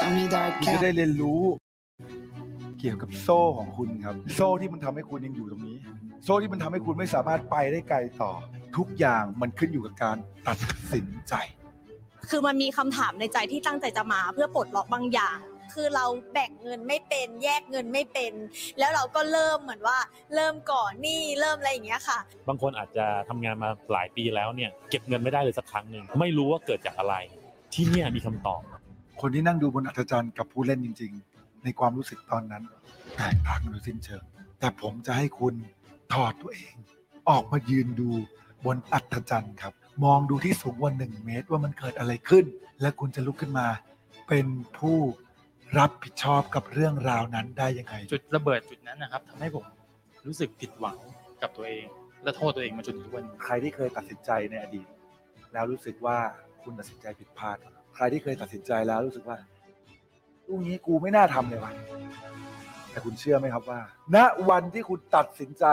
Tony คุณ Dark จะ Cat. ได้เรียนรู้เกี่ยวกับโซ่ของคุณครับ โซ่ที่มันทำให้คุณยังอยู่ตรงนี้ โซ่ที่มันทำให้คุณไม่สามารถไปได้ไกลต่อ ทุกอย่างมันขึ้นอยู่กับการตัดสินใจ คือมันมีคำถามในใจที่ตั้งใจจะมาเพื่อปลดล็อกบางอย่าง คือเราแบ่งเงินไม่เป็น แยกเงินไม่เป็น แล้วเราก็เริ่มเหมือนว่า เริ่มก่อนหนี่เริ่มอะไรอย่างเงี้ยค่ะ บางคนอาจจะทำงานมาหลายปีแล้วเนี่ย เก็บเงินไม่ได้เลยสักครั้งหนึ่งไม่รู้ว่าเกิดจากอะไร ที่เนี่ยมีคำตอบ คนที่นั่งดูบนอัศจรรย์กับผู้เล่นจริง ๆ ในความรู้สึกตอนนั้น แตกต่างกันโดยสิ้นเชิง แต่ผมจะให้คุณถอดตัวเอง ออกมายืนดูบนอัศจรรย์ครับ มองดูที่สูงกว่าหนึ่งเมตรว่ามันเกิดอะไรขึ้น และคุณจะลุกขึ้นมา เป็นผู้รับผิดชอบกับเรื่องราวนั้นได้ยังไง จุดระเบิดจุดนั้นนะครับทำให้ผมรู้สึกผิดหวังกับตัวเอง และโทษตัวเองมาจนถึงทุกวันนี้ ใครที่เคยตัดสินใจในอดีต แล้วรู้สึกว่าคุณตัดสินใจผิดพลาด ใครที่เคยตัดสินใจแล้วรู้สึกว่าลูกนี้กูไม่น่าทำเลยวะแต่คุณเชื่อไหมครับว่า ณวันที่คุณตัดสินใจ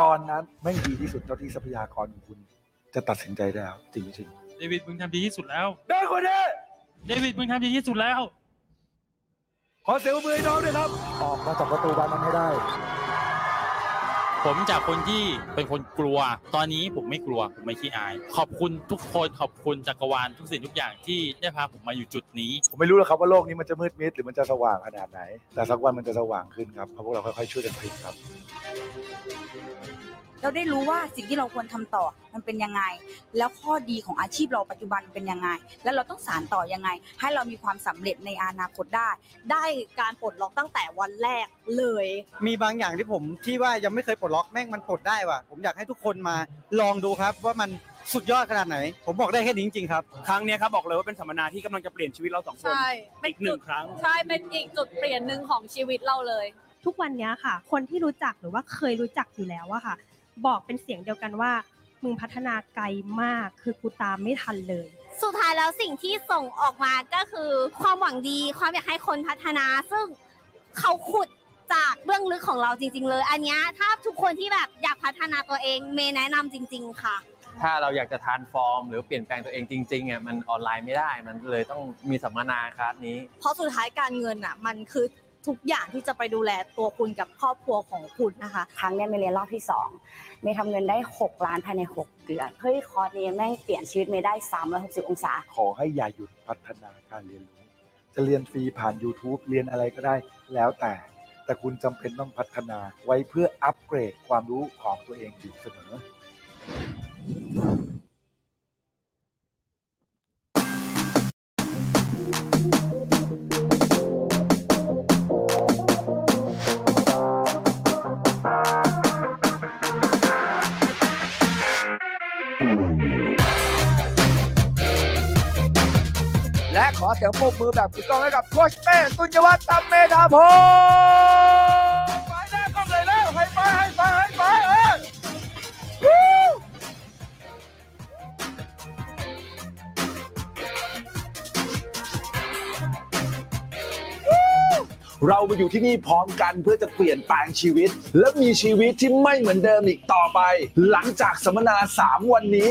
ตอนนั้นไม่งดีที่สุดเท่าที่ทรัพยากรของคุณ จะตัดสินใจได้แล้วจริงจริงเดวิดมึงทำดีที่สุดแล้วได้คนนี้เดวิดมึงทำดีที่สุดแล้ว ขอเสียงปรบมือให้น้องด้วยครับ ออกมาจากประตูบานนั้นให้ได้ ผมจากคนที่เป็นคนกลัว ตอนนี้ผมไม่กลัวผมไม่ขี้อาย ขอบคุณทุกคนขอบคุณจักรวาลทุกสิ่งทุกอย่างที่ได้พาผมมาอยู่จุดนี้ ผมไม่รู้หรอกครับว่าโลกนี้มันจะมืดมิดหรือมันจะสว่างขนาดไหน แต่สักวันมันจะสว่างขึ้นครับเพราะพวกเราค่อยๆช่วยกันพลิกครับ เราได้รู้ว่าสิ่งที่เราควรทำต่อมันเป็นยังไง แล้วข้อดีของอาชีพเราปัจจุบันเป็นยังไง แล้วเราต้องสานต่อยังไง ให้เรามีความสำเร็จในอนาคตได้ ได้การปลดล็อกตั้งแต่วันแรกเลย มีบางอย่างที่ผมที่ว่ายังไม่เคยปลดล็อกแม่งมันปลดได้ว่ะผมอยากให้ทุกคนมาลองดูครับว่ามันสุดยอดขนาดไหน ผมบอกได้แค่นี้จริงๆครับ ครั้งเนี้ยครับบอกเลยว่าเป็นสัมมนาที่กำลังจะเปลี่ยนชีวิตเราสองคนใช่เป็นอีกหนึ่งครั้ง ใช่ เป็นอีกจุดเปลี่ยนหนึ่งของชีวิตเราเลย ทุกวันเนี้ยค่ะ คนที่รู้จักหรือว่าเคยรู้จักอยู่แล้วอะค่ะ บอกเป็นเสียงเดียวกันว่า มึงพัฒนาไกลมากคือกูตามไม่ทันเลย สุดท้ายแล้วสิ่งที่ส่งออกมาก็คือความหวังดีความอยากให้คนพัฒนา ซึ่งเขาขุดจากเบื้องลึกของเราจริง ๆ เลย อันเนี้ยถ้าทุกคนที่แบบอยากพัฒนาตัวเองเมย์แนะนำจริง ๆ ค่ะ ถ้าเราอยากจะทานฟอร์ม หรือเปลี่ยนแปลงตัวเองจริงๆอะมันออนไลน์ไม่ได้ มันเลยต้องมีสัมมนาคลาสนี้ เพราะสุดท้ายการเงินอะ มันคือ ทุกอย่างที่จะไปดูแลตัวคุณกับครอบครัวของคุณนะคะ ครั้งเนี้ยเมย์เรียนรอบที่สองเมย์ทำเงินได้ 6 ล้านภายใน 6 เดือน เฮ้ย คอร์สนี้แม่งเปลี่ยนชีวิตเมย์ได้ 360 องศา ขอให้อย่าหยุดพัฒนาการเรียนรู้ จะเรียนฟรีผ่าน YouTube เรียนอะไรก็ได้แล้วแต่ แต่คุณจำเป็นต้องพัฒนาไว้เพื่ออัปเกรดความรู้ของตัวเองอยู่เสมอ อเสียงปรบมือแบบถูกต้องให้กับโคชเป้ตุนยวัฒน์ตัมเมธาพงศ์ไปแน่ก็เลยแล้วให้ไปให้ไปให้ไปเออเรามาอยู่ที่นี่พร้อมกันเพื่อจะเปลี่ยนแปลงชีวิต และมีชีวิตที่ไม่เหมือนเดิมอีกต่อไป หลังจากสัมมนา 3 วันนี้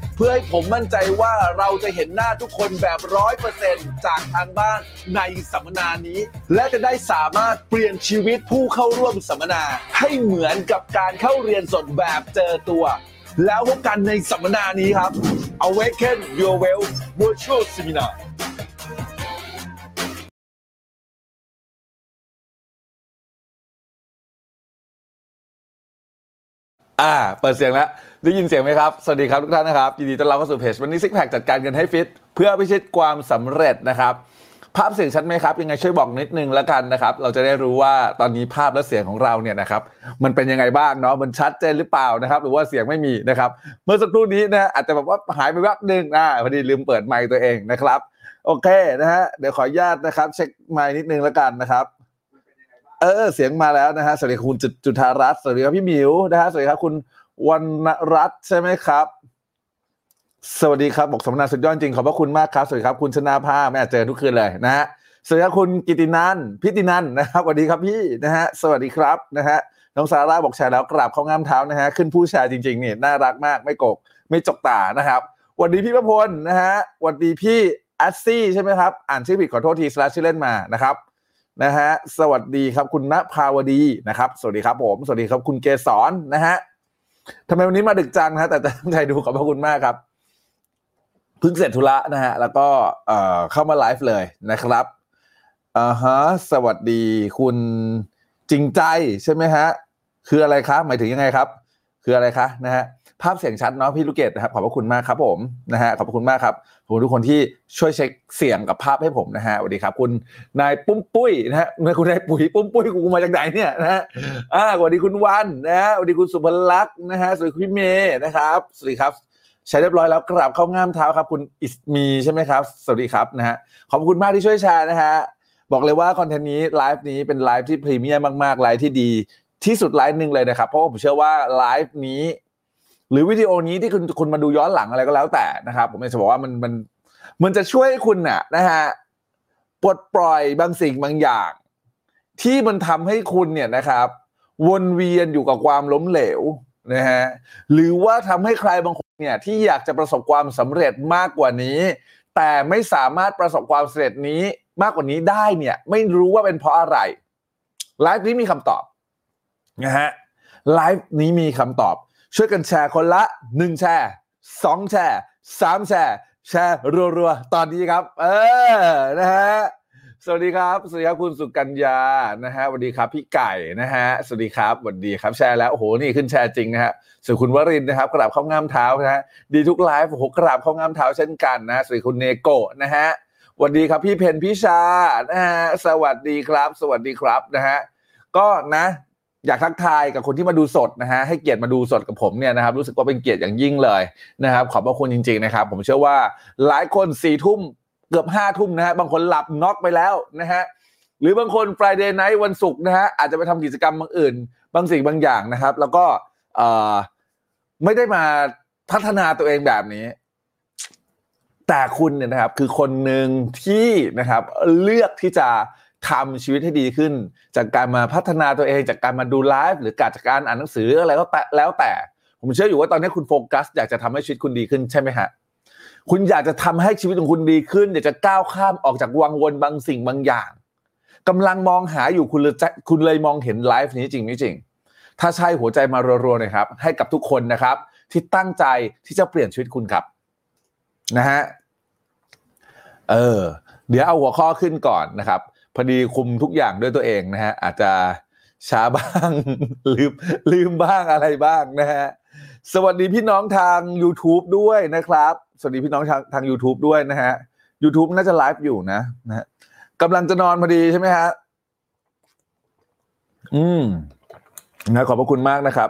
เพื่อให้ผมมั่นใจว่าเราจะเห็นหน้าทุกคนแบบร้อยเปอร์เซ็นต์จากทางบ้านในสัมมนานี้ และจะได้สามารถเปลี่ยนชีวิตผู้เข้าร่วมสัมมนา ให้เหมือนกับการเข้าเรียนสดแบบเจอตัว แล้วพบกันในสัมมนานี้ครับ Awaken Your Well Virtual Seminar อ่าเปิดเสียงแล้ว ได้ยินเสียงไหมครับ สวัสดีครับทุกท่านนะครับ ยินดีต้อนรับเข้าสู่เพจวันนี้ซิกแพคจัดการเงินให้ฟิต เพื่อพิชิตความสำเร็จนะครับ ภาพเสียงชัดไหมครับ ยังไงช่วยบอกนิดนึงแล้วกันนะครับ เราจะได้รู้ว่าตอนนี้ภาพและเสียงของเราเนี่ยนะครับ มันเป็นยังไงบ้างเนาะ มันชัดเจนหรือเปล่านะครับ หรือว่าเสียงไม่มีนะครับ เมื่อสักครู่นี้นะ อาจจะแบบว่าหายไปแวบหนึ่งอ่าพอดีลืมเปิดไมค์ตัวเองนะครับ โอเคนะฮะ เดี๋ยวขออนุญาตนะครับ เช็คไมค์นิดนึงแล้วกันนะครับเออเสียงมาแล้วนะฮะสวัสดีคุณจุจุธารัตน์สวัสดีครับพี่หมิวนะฮะสวัสดีครับคุณ วรรณรัตน์ใช่ไหมครับ สวัสดีครับ บอกสมนาสุดยอดจริง ขอบพระคุณมากครับ สวัสดีครับ คุณชนาภาไม่อาจเจอทุกคืนเลยนะฮะสวัสดีครับคุณกิตินันพิตินันนะครับสวัสดีครับพี่นะฮะสวัสดีครับนะฮะน้องซาร่าบอกแชร์แล้วกราบเข้าง่ามเท้านะฮะขึ้นผู้แชร์จริงๆนี่น่ารักมากไม่โกกไม่จกตานะครับสวัสดีพี่ประพลนะฮะสวัสดีพี่แอสซี่ใช่ไหมครับ อ่านชื่อผิดขอโทษทีสลาชื่อเล่นมานะครับนะฮะสวัสดีครับคุณณภาวดีนะครับ สวัสดีครับผม สวัสดีครับคุณเกสรนะฮะ ทำไมวันนี้มาดึกจังนะแต่ตั้งใจดูขอบพระคุณมากครับเพิ่งเสร็จธุระนะฮะ แล้วก็เอ่อเข้ามาไลฟ์เลยนะครับอ่าฮะสวัสดีคุณจริงใจใช่ไหมฮะ คืออะไรครับหมายถึงยังไงครับ คืออะไรคะนะฮะ ภาพเสียงชัดเนาะพี่ลูกเกดนะครับขอบพระคุณมากครับผมนะฮะขอบพระคุณมากครับขอบคุณทุกคนที่ช่วยเช็คเสียงกับภาพให้ผมนะฮะสวัสดีครับ คุณนายปุ้มปุ้ยนะฮะคุณนายปุ๋ยปุ้มปุ้ยกูมาจากไหนเนี่ยนะฮะอ่าสวัสดีคุณวันนะฮะสวัสดีคุณสุภลักษณ์นะฮะสวัสดีคุณพี่เมย์นะครับสวัสดีครับแชร์เรียบร้อยแล้วกราบเข้าง่ามเท้าครับ คุณอิสมีใช่ไหมครับ สวัสดีครับนะฮะขอบคุณมากที่ช่วยแชร์นะฮะบอกเลยว่าคอนเทนต์นี้ไลฟ์นี้เป็นไลฟ์ที่พรีเมียมมากๆไลฟ์ที่ดีที่สุดไลฟ์หนึ่งเลยนะครับเพราะผมเชื่อว่าไลฟ์นี้ หรือวิดีโอนี้ที่คุณคุณมาดูย้อนหลังอะไรก็แล้วแต่นะครับ ผมจะบอกว่ามันมันมันจะช่วยให้คุณน่ะนะฮะปลดปล่อยบางสิ่งบางอย่าง ที่มันทำให้คุณเนี่ยนะครับ วนเวียนอยู่กับความล้มเหลวนะฮะหรือว่าทำให้ใครบางคนเนี่ยที่อยากจะประสบความสำเร็จมากกว่านี้ แต่ไม่สามารถประสบความสำเร็จนี้มากกว่านี้ได้เนี่ย ไม่รู้ว่าเป็นเพราะอะไรไลฟ์นี้มีคำตอบนะฮะไลฟ์นี้มีคำตอบ ช่วยกันแชร์คนละหนึ่งแชร์สองแชร์สามแชร์ แชร์รัวๆ ตอนนี้ครับ เออนะฮะสวัสดีครับ สวัสดีครับคุณสุกัญญานะฮะสวัสดีครับพี่ไก่นะฮะสวัสดีครับสวัสดีครับแชร์แล้วโอ้โหนี่ขึ้นแชร์จริงนะฮะส่วนคุณวรินนะครับกราบเข้าง่ามเท้านะฮะดีทุกไลฟ์โอ้โหกราบเข้าง่ามเท้าเช่นกันนะฮะสวัสดีคุณเนโกะนะฮะสวัสดีครับพี่เพนพิชานะฮะสวัสดีครับ สวัสดีครับนะฮะก็นะ อยากทักทายกับคนที่มาดูสดนะฮะให้เกียรติมาดูสดกับผมเนี่ยนะครับรู้สึกว่าเป็นเกียรติอย่างยิ่งเลยนะครับขอบพระคุณจริงๆนะครับ ผมเชื่อว่าหลายคนสี่ทุ่มเกือบห้าทุ่มนะฮะบางคนหลับน็อกไปแล้วนะฮะหรือบางคน Friday night วันศุกร์นะฮะอาจจะไปทำกิจกรรมบางอื่น บางสิ่งบางอย่างนะครับ แล้วก็ไม่ได้มาพัฒนาตัวเองแบบนี้ แต่คุณเนี่ยนะครับ คือคนหนึ่งที่นะครับ เลือกที่จะ ทำชีวิตให้ดีขึ้น จากการมาพัฒนาตัวเอง จากการมาดูไลฟ์หรือการจากการอ่านหนังสืออะไรก็แต่แล้วแต่ ผมเชื่ออยู่ว่าตอนนี้คุณโฟกัส อยากจะทำให้ชีวิตคุณดีขึ้นใช่ไหมฮะคุณอยากจะทำให้ชีวิตของคุณดีขึ้นอยากจะก้าวข้ามออกจากวังวนบางสิ่งบางอย่างกำลังมองหาอยู่คุณเลยคุณเลยมองเห็นไลฟ์นี้จริงไม่จริง ถ้าใช่หัวใจมารัวๆน่อยครับ ให้กับทุกคนนะครับ ที่ตั้งใจที่จะเปลี่ยนชีวิตคุณครับนะฮะเออเดี๋ยวเอาหัวข้อขึ้นก่อนนะครับ พอดีคุมทุกอย่างด้วยตัวเองนะฮะอาจจะช้าบ้างลืมลืมบ้างอะไรบ้างนะฮะสวัสดีพี่น้องทาง YouTube ด้วยนะครับ สวัสดีพี่น้องทางทาง YouTube ด้วยนะฮะ YouTube น่าจะไลฟ์อยู่นะนะฮะกำลังจะนอนพอดีใช่ไหมฮะอืมนะขอบพระคุณมากนะครับ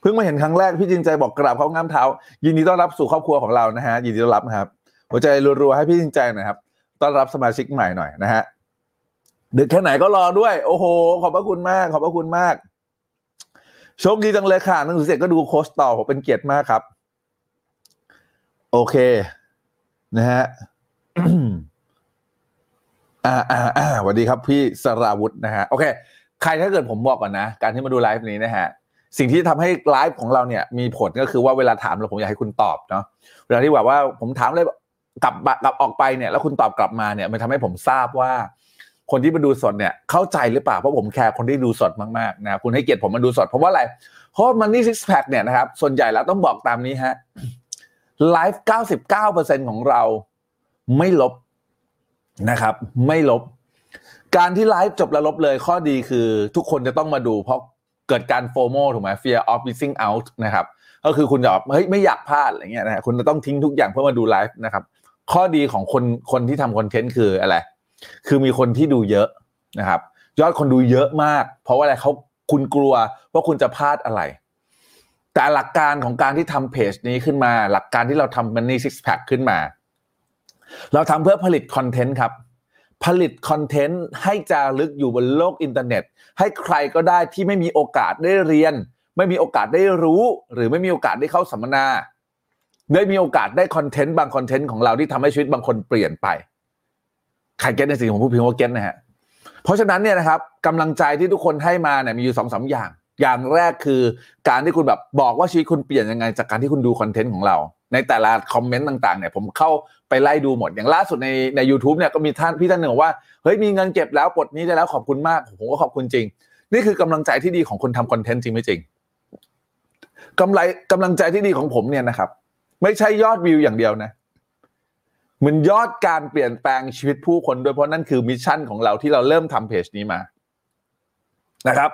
เพิ่งมาเห็นครั้งแรกพี่จริงใจบอกกราบเขาง่ามเท้า ยินดีต้อนรับสู่ครอบครัวของเรานะฮะยินดีต้อนรับครับ หัวใจรัวๆให้พี่จริงใจหน่อยครับต้อนรับสมาชิกใหม่หน่อยนะฮะ ดึกแค่ไหนก็รอด้วย โอ้โห ขอบพระคุณมาก ขอบพระคุณมากโชคดีจังเลยค่ะหนังสือเสร็จก็ดูโค้ชต่อผมเป็นเกียรติมากครับ โอเค นะฮะอ่าอ่าอ่าสวัสดีครับ พี่สราวุธนะฮะ โอเค ใครถ้าเกิดผมบอกก่อนนะ การที่มาดูไลฟ์นี้นะฮะ สิ่งที่ทำให้ไลฟ์ของเราเนี่ย มีผลก็คือว่าเวลาถามเราผมอยากให้คุณตอบเนาะ เวลาที่แบบว่าผมถามเลยกลับกลับออกไปเนี่ย แล้วคุณตอบกลับมาเนี่ย มันทำให้ผมทราบว่า คนที่มาดูสดเนี่ยเข้าใจหรือเปล่าเพราะผมแคร์คนที่ดูสดมากๆนะคุณให้เกียรติผมมาดูสดเพราะว่าอะไรเพราะมันนี่ซิกแพคเนี่ยนะครับส่วนใหญ่แล้วต้องบอกตามนี้ฮะไลฟ์99%ของเราไม่ลบนะครับ ไม่ลบ การที่ไลฟ์จบแล้วลบเลยข้อดีคือทุกคนจะต้องมาดูเพราะเกิดการโฟโมถูกไหม fear of missing out นะครับก็คือคุณจะแบบเฮ้ยไม่อยากพลาดอะไรเงี้ยนะคุณจะต้องทิ้งทุกอย่างเพื่อมาดูไลฟ์นะครับ ข้อดีของคนคนที่ทำคอนเทนต์คืออะไร คือมีคนที่ดูเยอะนะครับ ยอดคนดูเยอะมาก เพราะว่าอะไรเขาคุณกลัวว่าคุณจะพลาดอะไร แต่หลักการของการที่ทำเพจนี้ขึ้นมา หลักการที่เราทำมันนี่ซิกแพคขึ้นมา เราทำเพื่อผลิตคอนเทนต์ครับ ผลิตคอนเทนต์ให้จารึกอยู่บนโลกอินเทอร์เน็ต ให้ใครก็ได้ที่ไม่มีโอกาสได้เรียน ไม่มีโอกาสได้รู้ หรือไม่มีโอกาสได้เข้าสัมมนาได้มีโอกาสได้คอนเทนต์บางคอนเทนต์ของเราที่ทำให้ชีวิตบางคนเปลี่ยนไป ใคร get ในสิ่งของผู้พิมพ์ว่า get นะฮะเพราะฉะนั้นเนี่ยนะครับกำลังใจที่ทุกคนให้มาเนี่ยมีอยู่สองสาอย่าง อย่างแรกคือการที่คุณแบบบอกว่าชีวิตคุณเปลี่ยนยังไง จากการที่คุณดูคอนเทนต์ของเรา ในแต่ละคอมเมนต์ต่างๆเนี่ยผมเข้าไปไล่ดูหมด อย่างล่าสุดในใน u t u b e เนี่ยก็มีท่านพี่ท่านหนึ่งว่าเฮ้ยมีเงินเก็บแล้วปลดหนี้ได้แล้วขอบคุณมากผมก็ขอบคุณจริง นี่คือกำลังใจที่ดีของคนทำคอนเทนต์จริงไม่จริงกำไรกำลังใจที่ดีของผมเนี่ยนะครับ ไม่ใช่ยอดวิวอย่างเดียวนะ มันยอดการเปลี่ยนแปลงชีวิตผู้คนด้วยเพราะนั่นคือ mission ของเราที่เราเริ่มทำเพจนี้มา นะครับ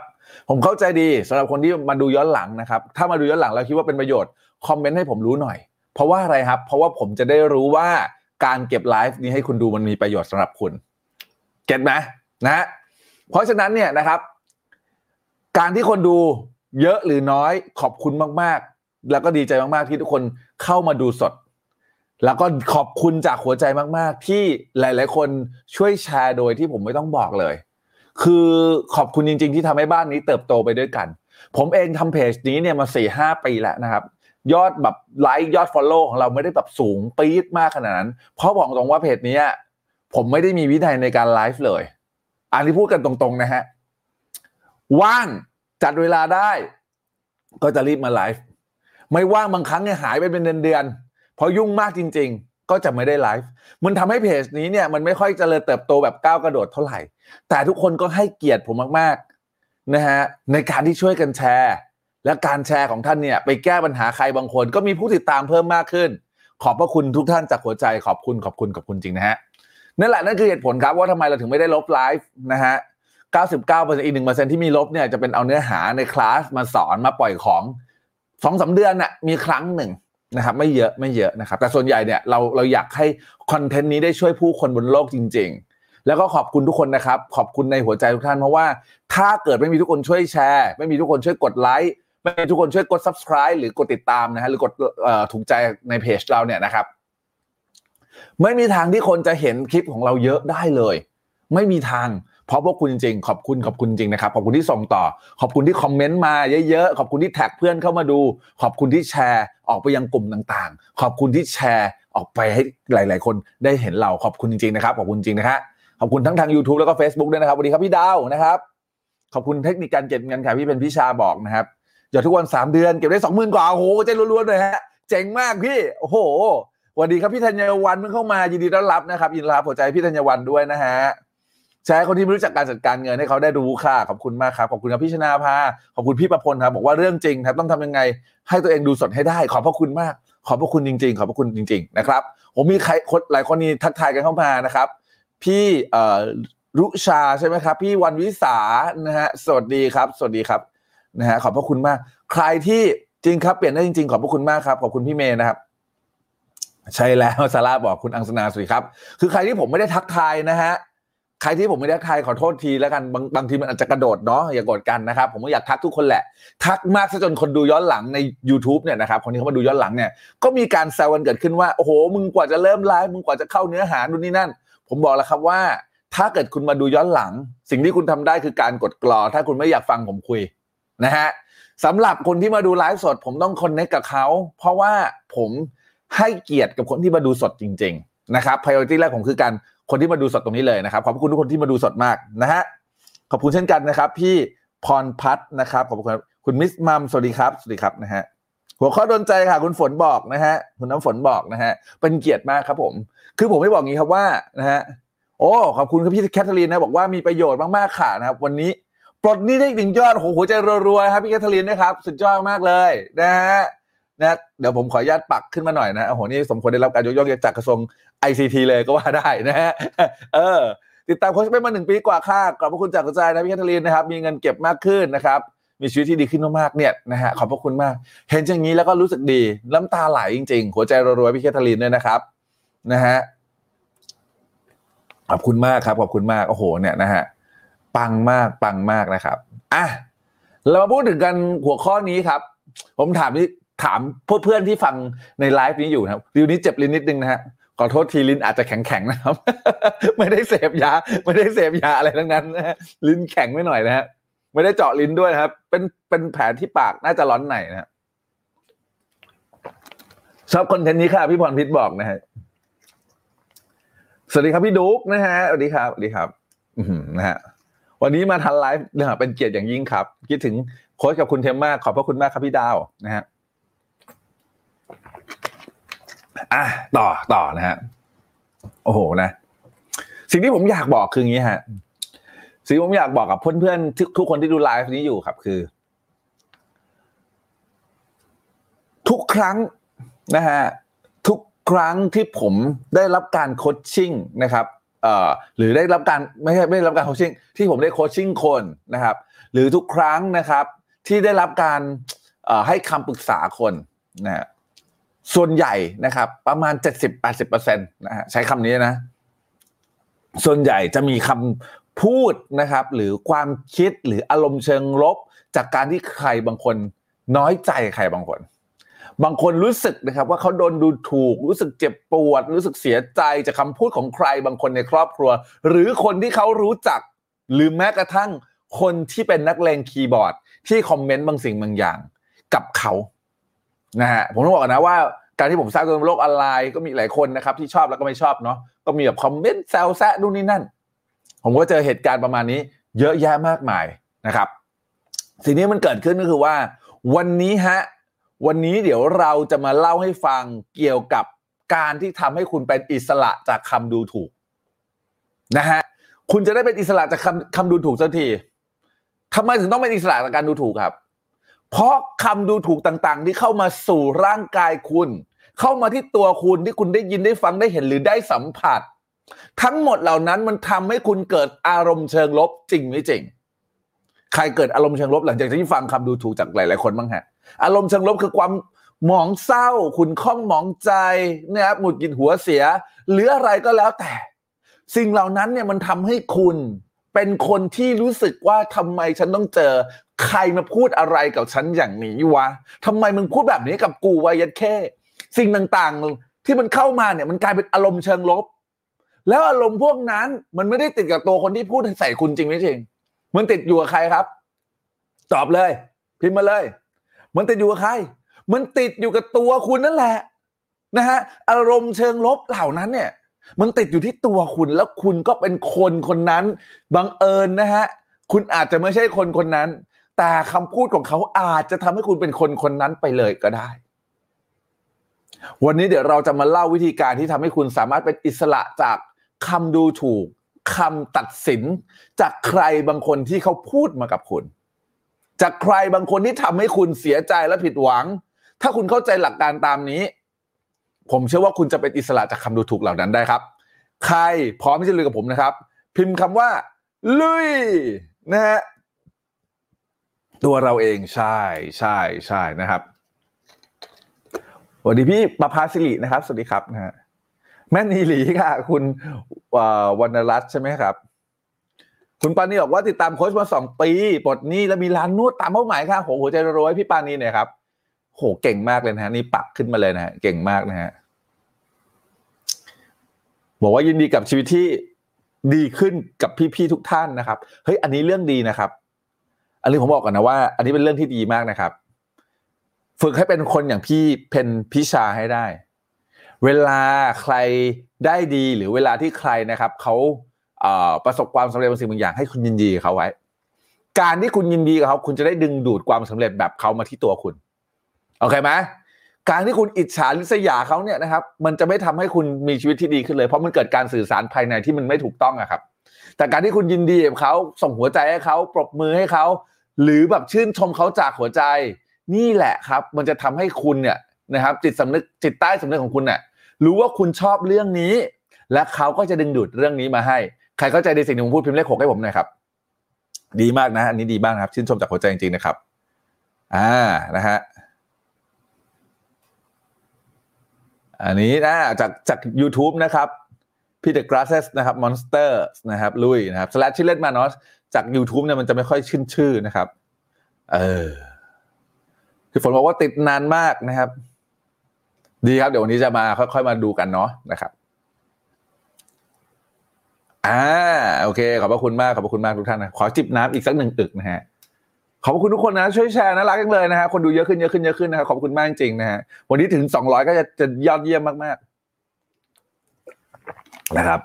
ผมเข้าใจดีสำหรับคนที่มาดูย้อนหลังนะครับ ถ้ามาดูย้อนหลังแล้วคิดว่าเป็นประโยชน์คอมเมนต์ให้ผมรู้หน่อย เพราะว่าอะไรครับ เพราะว่าผมจะได้รู้ว่าการเก็บไลฟ์นี้ให้คุณดูมันมีประโยชน์สำหรับคุณเก็ตไหมนะเพราะฉะนั้นเนี่ยนะครับ การที่คนดูเยอะหรือน้อยขอบคุณมากๆ แล้วก็ดีใจมากๆที่ทุกคนเข้ามาดูสด แล้วก็ขอบคุณจากหัวใจมาก ๆ ที่หลาย ๆ คนช่วยแชร์โดยที่ผมไม่ต้องบอกเลย คือขอบคุณจริง ๆ ที่ทำให้บ้านนี้เติบโตไปด้วยกัน ผมเองทำเพจนี้เนี่ยมาสี่ห้าปีแล้วนะครับ ยอดแบบไลค์ยอด follow ของเราไม่ได้แบบสูงปี๊ดมากขนาดนั้น เพราะบอกตรงว่าเพจนี้ผมไม่ได้มีวินัยในการไลฟ์เลย อันนี้พูดกันตรง ๆ นะฮะ ว่างจัดเวลาได้ ก็จะรีบมาไลฟ์ ไม่ว่างบางครั้งเนี่ยหายไปเป็นเดือนๆ เพราะยุ่งมากจริง ๆ ก็จะไม่ได้ไลฟ์มันทำให้เพจนี้เนี่ยมันไม่ค่อยเจริญเติบโตแบบก้าวกระโดดเท่าไหร่ แต่ทุกคนก็ให้เกียรติผมมากๆนะฮะในการที่ช่วยกันแชร์ และการแชร์ของท่านเนี่ยไปแก้ปัญหาใครบางคน ก็มีผู้ติดตามเพิ่มมากขึ้น ขอบพระคุณทุกท่านจากหัวใจขอบคุณขอบคุณขอบคุณจริงนะฮะนั่นแหละนั่นคือเหตุผลครับว่าทำไมเราถึงไม่ได้ลบไลฟ์นะฮะ99%อีก1%ที่มีลบเนี่ยจะเป็นเอาเนื้อหาในคลาสมาสอนมาปล่อยของสองสาเดือนน่ะมีครั้งหนึ่ง นะครับไม่เยอะไม่เยอะนะครับ แต่ส่วนใหญ่เนี่ยเราเราอยากให้คอนเทนต์นี้ได้ช่วยผู้คนบนโลกจริง ๆ แล้วก็ขอบคุณทุกคนนะครับ ขอบคุณในหัวใจทุกท่านเพราะว่า ถ้าเกิดไม่มีทุกคนช่วยแชร์ ไม่มีทุกคนช่วยกดไลค์ไม่มีทุกคนช่วยกด subscribe หรือกดติดตามนะฮะหรือกดถูกใจในเพจเราเนี่ยนะครับ ไม่มีทางที่คนจะเห็นคลิปของเราเยอะได้เลย ไม่มีทาง เพราะพวกคุณจริงขอบคุณขอบคุณจริงนะครับ ขอบคุณที่ส่งต่อ ขอบคุณที่คอมเมนต์มาเยอะๆ ขอบคุณที่แท็กเพื่อนเข้ามาดู ขอบคุณที่แชร์ออกไปยังกลุ่มต่างๆ ขอบคุณที่แชร์ออกไปให้หลาย ๆ คนได้เห็นเราขอบคุณจริงๆนะครับขอบคุณจริงนะฮะขอบคุณทั้งทาง YouTube แล้วก็ Facebook ด้วยนะครับสวัสดีครับพี่ดาวนะครับ ขอบคุณเทคนิคการเก็บเงินค่ะพี่เป็นพี่ชาบอกนะครับหยอดทุกวันสามเดือนเก็บได้สองหมื่นกว่าโอ้โหเจ๊ล้วนๆเลยฮะเจ๋งมากพี่โอ้โหสวัสดีครับพี่ธัญวันเพิ่งเข้ามายินดีต้อนรับนะครับยินดีรับหัวใจพี่ธัญวันด้วยนะฮะ แชร์คนที่ไม่รู้จักการจัดการเงินให้เขาได้รู้ค่ะขอบคุณมากครับขอบคุณครับพี่ชนาภาขอบคุณพี่ประพลครับบอกว่าเรื่องจริงครับต้องทำยังไง ให้ตัวเองดูสดให้ได้ ขอบพระคุณมาก ขอบพระคุณจริง ๆ ขอบพระคุณจริง ๆ นะครับผมมีใครคหลายคนนี้ทักทายกันเข้ามานะครับ พี่เอ่อรุชาใช่ไหมครับ พี่วันวิสานะฮะสวัสดีครับ สวัสดีครับนะฮะขอบพระคุณมาก ใครที่จริงครับเปลี่ยนได้จริงๆ ขอบพระคุณมากครับขอบคุณพี่เมย์นะครับใช่แล้วซาร่าบอกคุณอังสนาสวัสดีครับ คือใครที่ผมไม่ได้ทักทายนะฮะ ใครที่ผมไม่ได้ทายขอโทษทีแล้วกันบางบางทีมันอาจจะกระโดดเนาะอย่าโกรธกันนะครับ ผมก็อยากทักทุกคนแหละ ทักมากซะจนคนดูย้อนหลังใน YouTube เนี่ยนะครับคนที่เขามาดูย้อนหลังเนี่ยก็มีการแซวกันเกิดขึ้นว่าโอ้โหมึงกว่าจะเริ่มไลฟ์มึงกว่าจะเข้าเนื้อหานู่นนี่นั่น ผมบอกแล้วครับว่า ถ้าเกิดคุณมาดูย้อนหลัง สิ่งที่คุณทำได้คือการกดกรอ ถ้าคุณไม่อยากฟังผมคุยนะฮะสำหรับคนที่มาดูไลฟ์สด ผมต้องคอนเนคกับเขาเพราะว่าผมให้เกียรติกับคนที่มาดูสดจริง ๆ นะครับ priority แรกผมคือการ คนที่มาดูสดตรงนี้เลยนะครับขอบคุณทุกคนที่มาดูสดมากนะฮะขอบคุณเช่นกันนะครับ พี่พรพัฒน์นะครับขอบคุณคุณมิสมัมสวัสดีครับสวัสดีครับนะฮะหัวข้อโดนใจค่ะ คุณฝนบอกนะฮะคุณน้ำฝนบอกนะฮะเป็นเกียรติมากครับผม คือผมไม่บอกงี้ครับว่านะฮะโอ้ขอบคุณครับพี่แคทเธอรีนนะบอกว่ามีประโยชน์มากๆค่ะนะครับ วันนี้ปลดนี้ได้หนึ่งยอดโอ้โหหัวใจรัวๆครับพี่แคทเธอรีนนะครับ สุดยอดมากเลยนะฮะ นะเดี๋ยวผมขออนุญาตปักขึ้นมาหน่อยนะโอ้โหนี่สมควรได้รับการยกย่องจากกระทรวง ICT เลยก็ว่าได้นะฮะเออ ติดตามโค้ชเป็นมาหนึ่งปีกว่าค่าขอบพระคุณจากกระจายนะพี่แคทเธอรีนนะครับ มีเงินเก็บมากขึ้นนะครับ มีชีวิตที่ดีขึ้นมากๆเนี่ยนะฮะขอบพระคุณมาก เห็นอย่างนี้แล้วก็รู้สึกดีน้ำตาไหลจริงๆ หัวใจรัวๆพี่แคทเธอรีนด้วยนะครับนะฮะขอบคุณมากครับขอบคุณมากโอ้โหเนี่ยนะฮะปังมากปังมากนะครับอะเรามาพูดถึงกันหัวข้อนี้ครับ ผมถามที่ ถามเพื่อนที่ฟังในไลฟ์นี้อยู่นะครับวิวนี้เจ็บลิ้นนิดนึงนะฮะขอโทษทีลิ้นอาจจะแข็งๆนะครับ ไม่ได้เสพยา ไม่ได้เสพยาอะไรทั้งนั้นนะลิ้นแข็งไม่หน่อยนะฮะไม่ได้เจาะลิ้นด้วยนะครับ เป็นเป็นแผลที่ปากน่าจะร้อนในนะชอบคอนเทนต์นี้ค่ะพี่พรพิษบอกนะฮะสวัสดีครับพี่ดุ๊กนะฮะสวัสดีครับสวัสดีครับนะฮะวันนี้มาทันไลฟ์นะฮะเป็นเกียรติอย่างยิ่งครับ คิดถึงโค้ชกับคุณเทมมากขอบพระคุณมากครับพี่ดาวนะฮะ อะต่อต่อนะฮะโอ้โหนะ สิ่งที่ผมอยากบอกคืออย่างนี้ฮะสิ่งที่ผมอยากบอกกับเพื่อนๆทุกทุกคนที่ดูไลฟ์นี้อยู่ครับ คือ ทุกครั้งนะฮะทุกครั้งที่ผมได้รับการโคชชิ่งนะครับเอ่อหรือได้รับการไม่ใช่ไม่ได้รับการโคชชิ่งที่ผมได้โคชชิ่งคนนะครับ หรือทุกครั้งนะครับ ที่ได้รับการเอ่อให้คำปรึกษาคนนะฮะ ส่วนใหญ่นะครับ ประมาณ 70-80%นะฮะใช้คำนี้นะ ส่วนใหญ่จะมีคำพูดนะครับ หรือความคิดหรืออารมณ์เชิงลบ จากการที่ใครบางคนน้อยใจใครบางคน บางคนรู้สึกนะครับ ว่าเขาโดนดูถูก รู้สึกเจ็บปวด รู้สึกเสียใจจากคำพูดของใครบางคนในครอบครัว หรือคนที่เขารู้จัก หรือแม้กระทั่งคนที่เป็นนักเลงคีย์บอร์ด ที่คอมเมนต์บางสิ่งบางอย่างกับเขานะฮะผมต้องบอกนะว่า การที่ผมสร้างตัวในโลกออนไลน์ก็มีหลายคนนะครับ ที่ชอบแล้วก็ไม่ชอบเนาะก็มีแบบคอมเมนต์แซวแซะนู่นนี่นั่น ผมก็เจอเหตุการณ์ประมาณนี้ เยอะแยะมากมายนะครับสิ่งนี้มันเกิดขึ้นก็คือว่า วันนี้ฮะวันนี้เดี๋ยวเราจะมาเล่าให้ฟังเกี่ยวกับการที่ทำให้คุณเป็นอิสระจากคำดูถูกนะฮะคุณจะได้เป็นอิสระจากคำคำดูถูกสักทีทำไมถึงต้องเป็นอิสระจากการดูถูกครับ เพราะคำดูถูกต่างๆ ที่เข้ามาสู่ร่างกายคุณ เข้ามาที่ตัวคุณที่คุณได้ยินได้ฟังได้เห็นหรือได้สัมผัส ทั้งหมดเหล่านั้นมันทำให้คุณเกิดอารมณ์เชิงลบจริงไม่จริง ใครเกิดอารมณ์เชิงลบหลังจากที่ฟังคำดูถูกจากหลาย ๆ คนบ้างฮะ อารมณ์เชิงลบคือความหมองเศร้าขุนข้องหมองใจนะครับหงุดหงิดหัวเสีย หรืออะไรก็แล้วแต่ สิ่งเหล่านั้นเนี่ยมันทำให้คุณเป็นคนที่รู้สึกว่าทำไมฉันต้องเจอ ใครมาพูดอะไรกับฉันอย่างนี้วะทำไมมึงพูดแบบนี้กับกูวะยัดแค่ สิ่งต่างๆ ที่มันเข้ามาเนี่ยมันกลายเป็นอารมณ์เชิงลบ แล้วอารมณ์พวกนั้นมันไม่ได้ติดกับตัวคนที่พูดใส่คุณจริงไม่จริง มันติดอยู่กับใครครับ ตอบเลย พิมพ์มาเลย มันติดอยู่กับใคร มันติดอยู่กับตัวคุณนั่นแหละนะฮะอารมณ์เชิงลบเหล่านั้นเนี่ย มันติดอยู่ที่ตัวคุณแล้วคุณก็เป็นคนคนนั้นบังเอิญนะฮะคุณอาจจะไม่ใช่คนคนนั้น แต่คำพูดของเขาอาจจะทำให้คุณเป็นคนคนนั้นไปเลยก็ได้ วันนี้เดี๋ยวเราจะมาเล่าวิธีการที่ทำให้คุณสามารถเป็นอิสระจากคำดูถูกคำตัดสิน จากใครบางคนที่เขาพูดมากับคุณ จากใครบางคนที่ทำให้คุณเสียใจและผิดหวัง ถ้าคุณเข้าใจหลักการตามนี้ ผมเชื่อว่าคุณจะเป็นอิสระจากคำดูถูกเหล่านั้นได้ครับ ใครพร้อมที่จะลุยกับผมนะครับ พิมพ์คำว่า ลุยนะฮะตัวเราเองใช่ใช่ใช่นะครับ สวัสดีพี่ประภาสิรินะครับ สวัสดีครับนะฮะแม่นีหลีค่ะ คุณวรรณรัตน์ใช่ไหมครับ คุณปานีบอกว่าติดตามโค้ชมาสองปีปลดหนี้แล้วมีร้านนวดตามเป้าหมายค่ะโหหัวใจรวยพี่ปานีเนี่ยครับโหเก่งมากเลยนะฮะนี่ปักขึ้นมาเลยนะฮะเก่งมากนะฮะบอกว่ายินดีกับชีวิตที่ดีขึ้นกับพี่ๆทุกท่านนะครับ เฮ้ยอันนี้เรื่องดีนะครับ อันนี้ผมบอกก่อนนะว่า อันนี้เป็นเรื่องที่ดีมากนะครับ ฝึกให้เป็นคนอย่างพี่เพนพิชาให้ได้ เวลาใครได้ดีหรือเวลาที่ใครนะครับเขาประสบความสำเร็จบางสิ่งบางอย่างให้คุณยินดีเขาไว้ การที่คุณยินดีกับเขาคุณจะได้ดึงดูดความสำเร็จแบบเขามาที่ตัวคุณโอเคไหมการที่คุณอิจฉาริษยาเขาเนี่ยนะครับ มันจะไม่ทำให้คุณมีชีวิตที่ดีขึ้นเลย เพราะมันเกิดการสื่อสารภายในที่มันไม่ถูกต้องอะครับ แต่การที่คุณยินดีกับเขาส่งหัวใจให้เขาปรบมือให้เขาหรือแบบชื่นชมเขาจากหัวใจ นี่แหละครับ มันจะทำให้คุณเนี่ยนะครับ จิตสำนึกจิตใต้สำนึกของคุณเนี่ยรู้ว่าคุณชอบเรื่องนี้ และเขาก็จะดึงดูดเรื่องนี้มาให้ ใครเข้าใจในสิ่งที่ผมพูดพิมพ์เลขหกให้ผมหน่อยครับ ดีมากนะ อันนี้ดีมากครับ ชื่นชมจากหัวใจจริงๆนะครับ อ่านะฮะอันนี้นะจากจาก YouTube นะครับพี่เดอะกราสเซสนะครับมอนสเตอร์นะครับลุยนะครับสแลชชื่อเล่นมาเนาะจาก YouTube เนี่ยมันจะไม่ค่อยชื่นชื่อนะครับ เออ คือฝนบอกว่าติดนานมากนะครับ ดีครับ เดี๋ยววันนี้จะมาค่อยๆมาดูกันเนาะนะครับอ่าโอเค ขอบพระคุณมากขอบพระคุณมากทุกท่านนะขอจิบน้ำอีกสักหนึ่งอึกนะฮะขอบพระคุณทุกคนนะช่วยแชร์นะรักจังเลยนะฮะคนดูเยอะขึ้นเยอะขึ้นเยอะขึ้นนะครับขอบคุณมากจริงนะฮะวันนี้ถึงสองร้อยก็จะจะยอดเยี่ยมมากๆนะครับ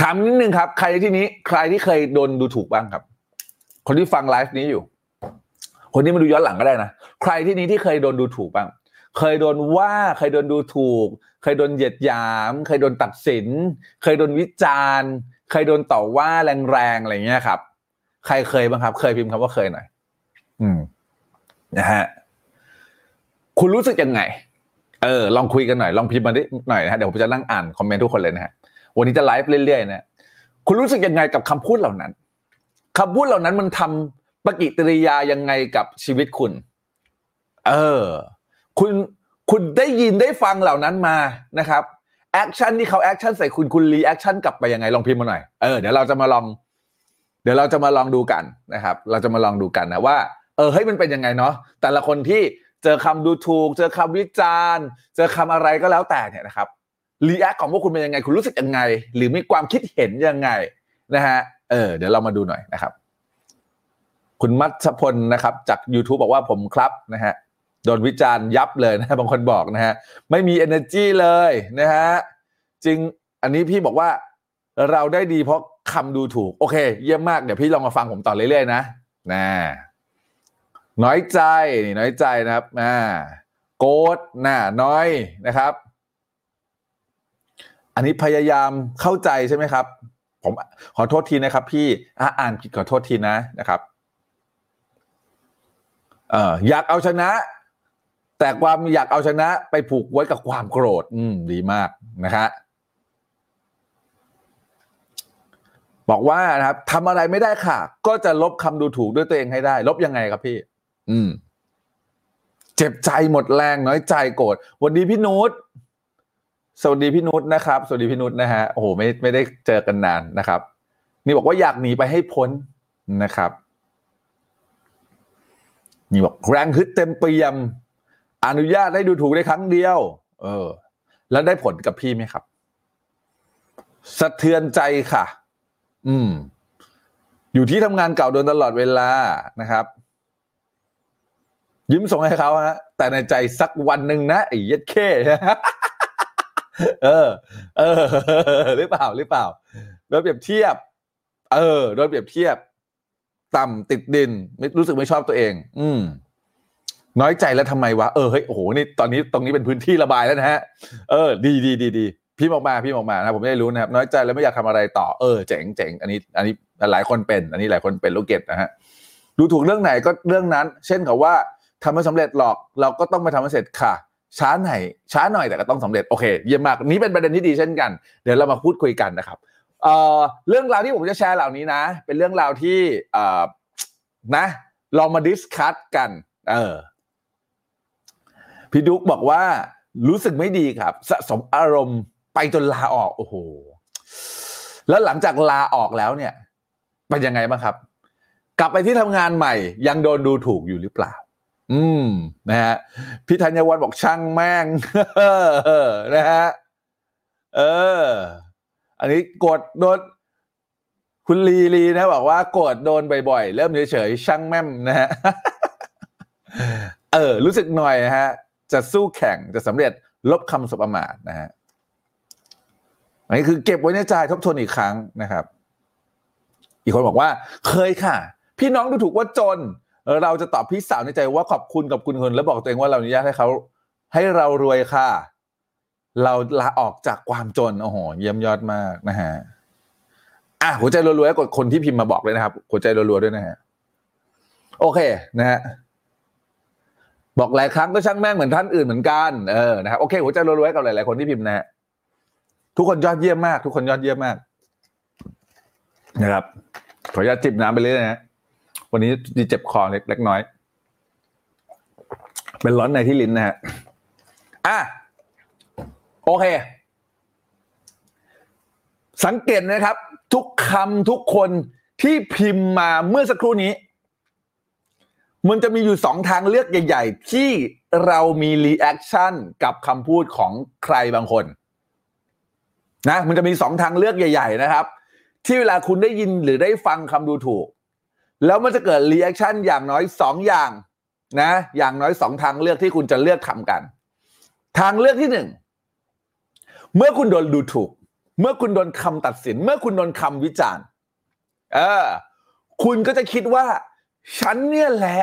ถามนิดนึงครับ ใครที่นี้ใครที่เคยโดนดูถูกบ้างครับ คนที่ฟังไลฟ์นี้อยู่ คนที่มาดูย้อนหลังก็ได้นะ ใครที่นี้ที่เคยโดนดูถูกบ้างเคยโดนว่าเคยโดนดูถูก เคยโดนเหยียดหยาม เคยโดนตัดสิน เคยโดนวิจารณ์ เคยโดนต่อว่าแรงๆอะไรเงี้ยครับ ใครเคยบ้างครับ เคยพิมพ์คำว่าเคยหน่อยอืมนะฮะคุณรู้สึกยังไง เออ ลองคุยกันหน่อย ลองพิมพ์มาได้หน่อยนะฮะเดี๋ยวผมจะนั่งอ่านคอมเมนต์ทุกคนเลยนะฮะวันนี้จะไลฟ์เรื่อยๆนะคุณรู้สึกยังไงกับคำพูดเหล่านั้นคำพูดเหล่านั้นมันทำ ปฏิกิริยายังไงกับชีวิตคุณ เออ คุณคุณได้ยินได้ฟังเหล่านั้นมานะครับ action ที่เขา action ใส่คุณคุณ reaction กลับไปยังไงลองพิมพ์มาหน่อยเออเดี๋ยวเราจะมาลอง เดี๋ยวเราจะมาลองดูกันนะครับ เราจะมาลองดูกันนะว่า เออเฮ้ยมันเป็นยังไงเนาะแต่ละคนที่เจอคำดูถูก เจอคำวิจารณ์ เจอคำอะไรก็แล้วแต่เนี่ยนะครับ react ของพวกคุณเป็นยังไง คุณรู้สึกยังไง หรือมีความคิดเห็นยังไงนะฮะเออเดี๋ยวเรามาดูหน่อยนะครับ คุณมัชพลนะครับ จาก YouTube บอกว่าผมครับนะฮะโดนวิจารณ์ยับเลยนะบางคนบอกนะฮะไม่มี energy เลยนะฮะจริงอันนี้พี่บอกว่าเราได้ดีเพราะคำดูถูก โอเค เยี่ยมมากเดี๋ยวพี่ลองมาฟังผมต่อเรื่อยๆนะนะน้อยใจนี่น้อยใจนะครับอ่าโกรธน่ะน้อยนะครับ อันนี้พยายามเข้าใจใช่ไหมครับ ผมขอโทษทีนะครับ พี่อ่านผิดขอโทษทีนะนะครับ อ่ออยากเอาชนะ แต่ความอยากเอาชนะไปผูกไว้กับความโกรธ อืม ดีมากนะฮะบอกว่านะครับทำอะไรไม่ได้ค่ะ ก็จะลบคำดูถูกด้วยตัวเองให้ได้ ลบยังไงครับพี่ อืม เจ็บใจหมดแรงน้อยใจโกรธวัสดีพี่นุชสวัสดีพี่นุชนะครับ สวัสดีพี่นุชนะฮะโอ้โหไม่ไม่ได้เจอกันนานนะครับ นี่บอกว่าอยากหนีไปให้พ้นนะครับ นี่บอกแรงฮึดเต็มเปี่ยม อนุญาตให้ดูถูกได้ครั้งเดียว เออ แล้วได้ผลกับพี่ไหมครับ สะเทือนใจค่ะ อืม อยู่ที่ทำงานเก่าโดนตลอดเวลานะครับ ยิ้มส่งให้เขาฮะ แต่ในใจสักวันหนึ่งนะไอ้เย็ดเข้เออ เออ หรือเปล่า หรือเปล่า โดยเปรียบเทียบ เออ โดยเปรียบเทียบ ต่ำติดดินไม่รู้สึกไม่ชอบตัวเอง อืม น้อยใจแล้วทำไมวะเออเฮ้ยโอ้โหนี่ตอนนี้ตรงนี้เป็นพื้นที่ระบายแล้วนะฮะเออ ดีดีดีดีพี่ออกมาพี่ออกมานะผมไม่ได้รู้นะครับ น้อยใจแล้วไม่อยากทำอะไรต่อเออเจ๋งเจ๋งอันนี้ อันนี้หลายคนเป็น อันนี้หลายคนเป็นลูกเกดนะฮะดูถูกเรื่องไหนก็เรื่องนั้น เช่นกับว่าทำไม่สำเร็จหรอกเราก็ต้องไปทำให้เสร็จค่ะ ช้าหน่อยช้าหน่อยแต่ก็ต้องสำเร็จโอเคเยี่ยมมากนี้เป็นประเด็นที่ดีเช่นกัน เดี๋ยวเรามาพูดคุยกันนะครับ เอ่อเรื่องราวที่ผมจะแชร์เหล่านี้นะ เป็นเรื่องราวที่เอ่อนะ ลองมาดิสคัตกัน เออพี่ดุ๊กบอกว่ารู้สึกไม่ดีครับ สะสมอารมณ์ไปจนลาออก โอ้โห แล้วหลังจากลาออกแล้วเนี่ย เป็นยังไงบ้างครับ กลับไปที่ทำงานใหม่ ยังโดนดูถูกอยู่หรือเปล่า อืม นะฮะ พี่ธัญวัฒน์บอกช่างแม่งนะฮะ เออ อันนี้กดโดนคุณลีลีนะบอกว่ากดโดนบ่อยๆ เริ่มเฉยๆช่างแม่มนะฮะเออ รู้สึกหน่อยนะฮะ จะสู้แข่งจะสำเร็จลบคำสบประมาทนะฮะอันนี้คือเก็บไว้ในใจทบทวนอีกครั้งนะครับ อีกคนบอกว่า เคยค่ะ พี่น้องดูถูกว่าจน เราจะตอบพี่สาวในใจว่าขอบคุณกับคุณคนแล้วบอกตัวเองว่าเราอนุญาตให้เขาให้เรารวยค่ะ เราลาออกจากความจนโอ้โหเยี่ยมยอดมากนะฮะอะหัวใจรัวๆกดคนที่พิมพ์มาบอกเลยนะครับ หัวใจรัวๆด้วยนะฮะโอเค นะฮะบอกหลายครั้งก็ช่างแม่งเหมือนท่านอื่นเหมือนกันเออนะครับโอเคหัวใจรัวๆกับหลายๆคนที่พิมพ์นะฮะทุกคนยอดเยี่ยมมาก ทุกคนยอดเยี่ยมมาก นะครับ ขออนุญาตจิบน้ำไปเรื่อยนะฮะวันนี้ดีเจ็บคอเล็กเล็กน้อย เป็นร้อนในที่ลิ้นนะฮะอะ โอเค สังเกตนะครับ ทุกคำทุกคนที่พิมพ์มาเมื่อสักครู่นี้ มันจะมีอยู่สองทางเลือกใหญ่ ๆ ที่เรามี reaction กับคำพูดของใครบางคนนะมันจะมีสองทางเลือกใหญ่ ๆ นะครับ ที่เวลาคุณได้ยินหรือได้ฟังคำดูถูก แล้วมันจะเกิด reaction อย่างน้อยสองอย่างนะ อย่างน้อยสองทางเลือกที่คุณจะเลือกทำกัน ทางเลือกที่หนึ่ง เมื่อคุณโดนดูถูก เมื่อคุณโดนคำตัดสิน เมื่อคุณโดนคำวิจารณ์ เออ คุณก็จะคิดว่า ฉันเนี่ยแหละ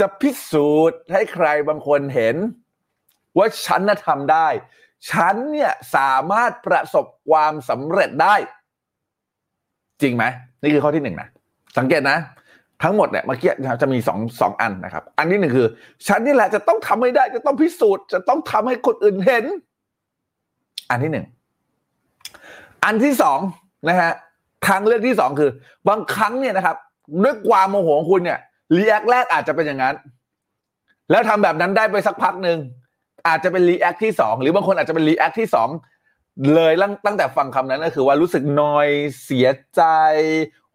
จะพิสูจน์ให้ใครบางคนเห็น ว่าฉันน่ะทำได้ ฉันเนี่ยสามารถประสบความสำเร็จได้ จริงไหม นี่คือข้อที่หนึ่งนะ สังเกตนะทั้งหมดเนี่ยเมื่อกี้จะมีสองสองอันนะครับ อันที่หนึ่งคือ ฉันนี่แหละจะต้องทำให้ได้ จะต้องพิสูจน์ จะต้องทำให้คนอื่นเห็น อันที่หนึ่งอันที่สองนะฮะทางเลือกที่สองคือ บางครั้งเนี่ยนะครับ ด้วยความโมโหของคุณเนี่ย react แรกอาจจะเป็นอย่างนั้น แล้วทำแบบนั้นได้ไปสักพักหนึ่งอาจจะเป็น react ที่สองหรือบางคนอาจจะเป็น react ที่สองเลยตั้งแต่ฟังคำนั้นก็คือว่ารู้สึกนอยเสียใจ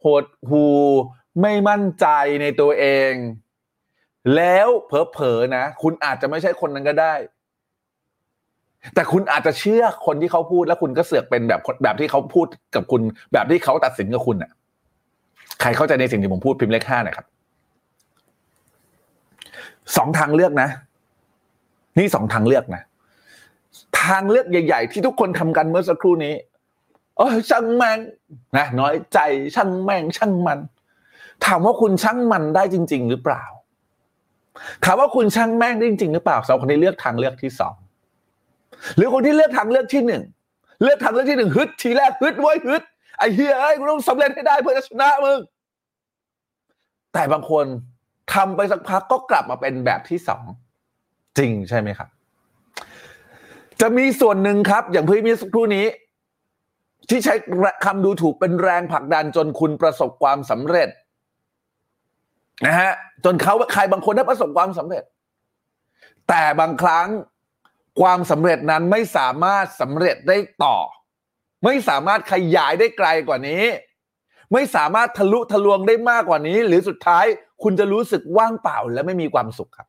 หดหู่ไม่มั่นใจในตัวเอง แล้วเผลอๆนะ คุณอาจจะไม่ใช่คนนั้นก็ได้ แต่คุณอาจจะเชื่อคนที่เขาพูดแล้วคุณก็เสือกเป็นแบบแบบที่เขาพูดกับคุณ แบบที่เขาตัดสินกับคุณน่ะ ใครเข้าใจในสิ่งที่ผมพูดพิมพ์เลขห้าหน่อยครับสองทางเลือกนะ นี่สองทางเลือกนะ ทางเลือกใหญ่ ๆ ที่ทุกคนทำกันเมื่อสักครู่นี้เออช่างแม่งนะน้อยใจช่างแม่งช่างมัน ถามว่าคุณช่างมันได้จริง ๆ หรือเปล่า ถามว่าคุณช่างแม่งได้จริง ๆ หรือเปล่าสำหรับคนที่เลือกทางเลือกที่สอง หรือคนที่เลือกทางเลือกที่หนึ่งเลือกทางเลือกที่หนึ่งฮึดทีแรกฮึดไว้ยฮึดไอ้เฮียไอ้กูต้องสำเร็จให้ได้เพื่อจะชนะมึงแต่บางคนทำไปสักพักก็กลับมาเป็นแบบที่สองจริงใช่ไหมครับ จะมีส่วนหนึ่งครับ อย่างพี่มีสักครู่นี้ ที่ใช้คำดูถูกเป็นแรงผลักดันจนคุณประสบความสำเร็จนะฮะจนเขาใครบางคนได้ประสบความสำเร็จ แต่บางครั้ง ความสำเร็จนั้นไม่สามารถสำเร็จได้ต่อ ไม่สามารถขยายได้ไกลกว่านี้ ไม่สามารถทะลุทะลวงได้มากกว่านี้ หรือสุดท้ายคุณจะรู้สึกว่างเปล่าและไม่มีความสุขครับ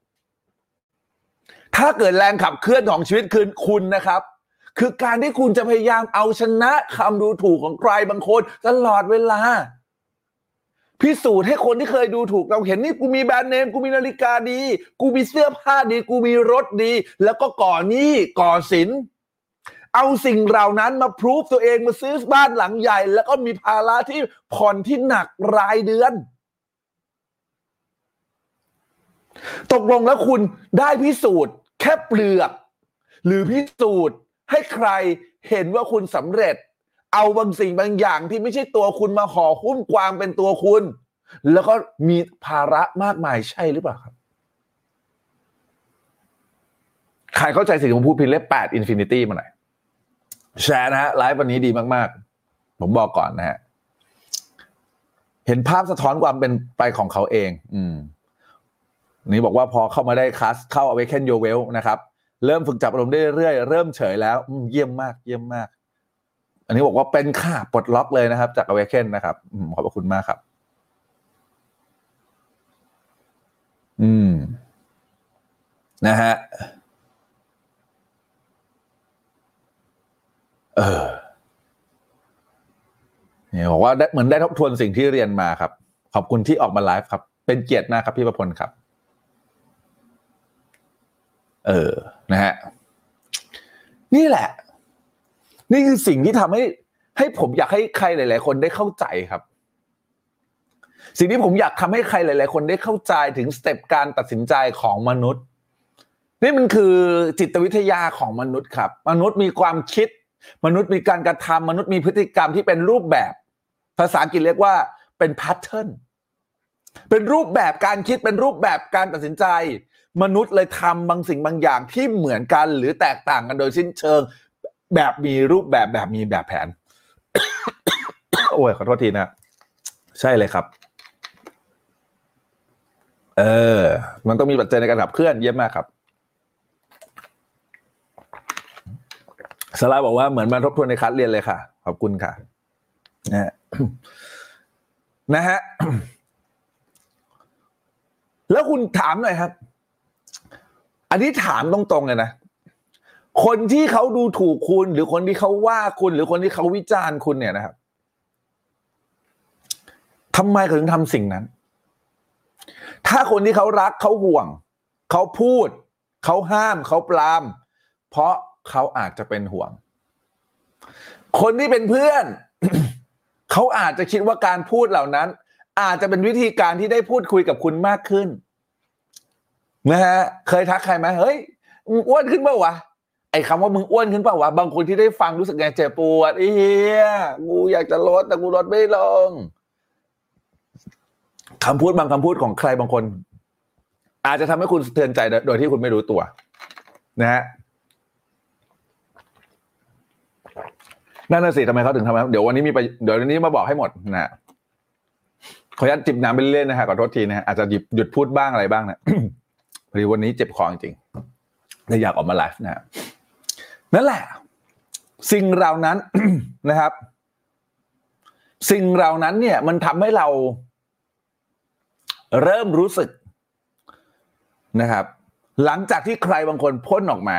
ถ้าเกิดแรงขับเคลื่อนของชีวิตคือคุณนะครับ คือการที่คุณจะพยายามเอาชนะคำดูถูกของใครบางคนตลอดเวลา พิสูจน์ให้คนที่เคยดูถูกเราเห็นนี่กูมีแบรนด์เนมกูมีนาฬิกาดี กูมีเสื้อผ้าดี กูมีรถดี แล้วก็ก่อหนี้ก่อสิน เอาสิ่งเหล่านั้นมาพรูฟตัวเองมาซื้อบ้านหลังใหญ่ แล้วก็มีภาระที่ผ่อนที่หนักรายเดือน ตกลงแล้วคุณได้พิสูจน์ แค่เปลือก หรือพิสูจน์ให้ใครเห็นว่าคุณสำเร็จ เอาบางสิ่งบางอย่างที่ไม่ใช่ตัวคุณมาห่อหุ้มความเป็นตัวคุณ แล้วก็มีภาระมากมายใช่หรือเปล่าครับ ใครเข้าใจสิ่งที่ผมพูดพิมพ์เลขแปด infinity มาหน่อยแชร์นะฮะไลฟ์วันนี้ดีมาก ๆ ผมบอกก่อนนะฮะเห็นภาพสะท้อนความเป็นไปของเขาเอง อืมนี่บอกว่าพอเข้ามาได้คลาสเข้า Awaken Your Wealth นะครับ เริ่มฝึกจับอารมณ์ได้เรื่อยเริ่มเฉยแล้วเยี่ยมมาก เยี่ยมมาก อันนี้บอกว่าเป็นค่าปลดล็อกเลยนะครับ จาก Awaken นะครับขอบพระคุณมากครับ อืม นะฮะเออเนี่ยบอกว่าได้เหมือนได้ทบทวนสิ่งที่เรียนมาครับ ขอบคุณที่ออกมาไลฟ์ครับ เป็นเกียรติมากครับพี่ประพลครับ เออ นะฮะ นี่แหละ นี่คือสิ่งที่ทำให้ให้ผมอยากให้ใครหลาย ๆ คนได้เข้าใจครับ สิ่งที่ผมอยากทำให้ใครหลาย ๆ คนได้เข้าใจถึงสเต็ปการตัดสินใจของมนุษย์นี่มันคือจิตวิทยาของมนุษย์ครับ มนุษย์มีความคิด มนุษย์มีการกระทำมนุษย์มีพฤติกรรมที่เป็นรูปแบบ ภาษาอังกฤษเรียกว่าเป็นแพทเทิร์นเป็นรูปแบบการคิดเป็นรูปแบบการตัดสินใจ มนุษย์เลยทำบางสิ่งบางอย่างที่เหมือนกัน หรือแตกต่างกันโดยสิ้นเชิง แบบมีรูปแบบแบบมีแบบแผน โอ้ย ขอโทษทีนะ ใช่เลยครับ เออ มันต้องมีปัจจัยในการขับเคลื่อนเยี่ยมมากครับสลาบอกว่าเหมือนมาทบทวนในคัสเรียนเลยค่ะ ขอบคุณค่ะ นะฮะนะฮะ แล้วคุณถามหน่อยครับ อันนี้ถามตรงๆเลยนะ คนที่เขาดูถูกคุณ หรือคนที่เขาว่าคุณ หรือคนที่เขาวิจารณ์คุณเนี่ยนะครับทำไมเขาถึงทำสิ่งนั้น ถ้าคนที่เขารักเขาห่วง เขาพูด เขาห้าม เขาปราม เพราะเขาอาจจะเป็นห่วง คนที่เป็นเพื่อน เขาอาจจะคิดว่าการพูดเหล่านั้น อาจจะเป็นวิธีการที่ได้พูดคุยกับคุณมากขึ้นนะฮะเคยทักใครไหมเฮ้ยอ้วนขึ้นเปล่าวะ ไอ้คำว่ามึงอ้วนขึ้นเปล่าวะบางคนที่ได้ฟังรู้สึกไงเจ็บปวดไอ้เฮียกูอยากจะลดแต่กูลดไม่ลงคำพูดบางคำพูดของใครบางคน อาจจะทำให้คุณสะเทือนใจโดยที่คุณไม่รู้ตัว นะฮะนั่นน่ะสิทำไมเขาถึงทำแบบเดี๋ยววันนี้มีไปเดี๋ยววันนี้มาบอกให้หมดนะฮะขออนุญาตจิบน้ำไปเรื่อยๆนะฮะขอโทษทีนะฮะอาจจะหยุดหยุดพูดบ้างอะไรบ้างนะพอดีวันนี้เจ็บคอจริงๆเลยอยากออกมาไลฟ์นะฮะ นั่นแหละ สิ่งเหล่านั้นนะครับ สิ่งเหล่านั้นเนี่ย มันทำให้เราเริ่มรู้สึกนะครับ หลังจากที่ใครบางคนพ่นออกมา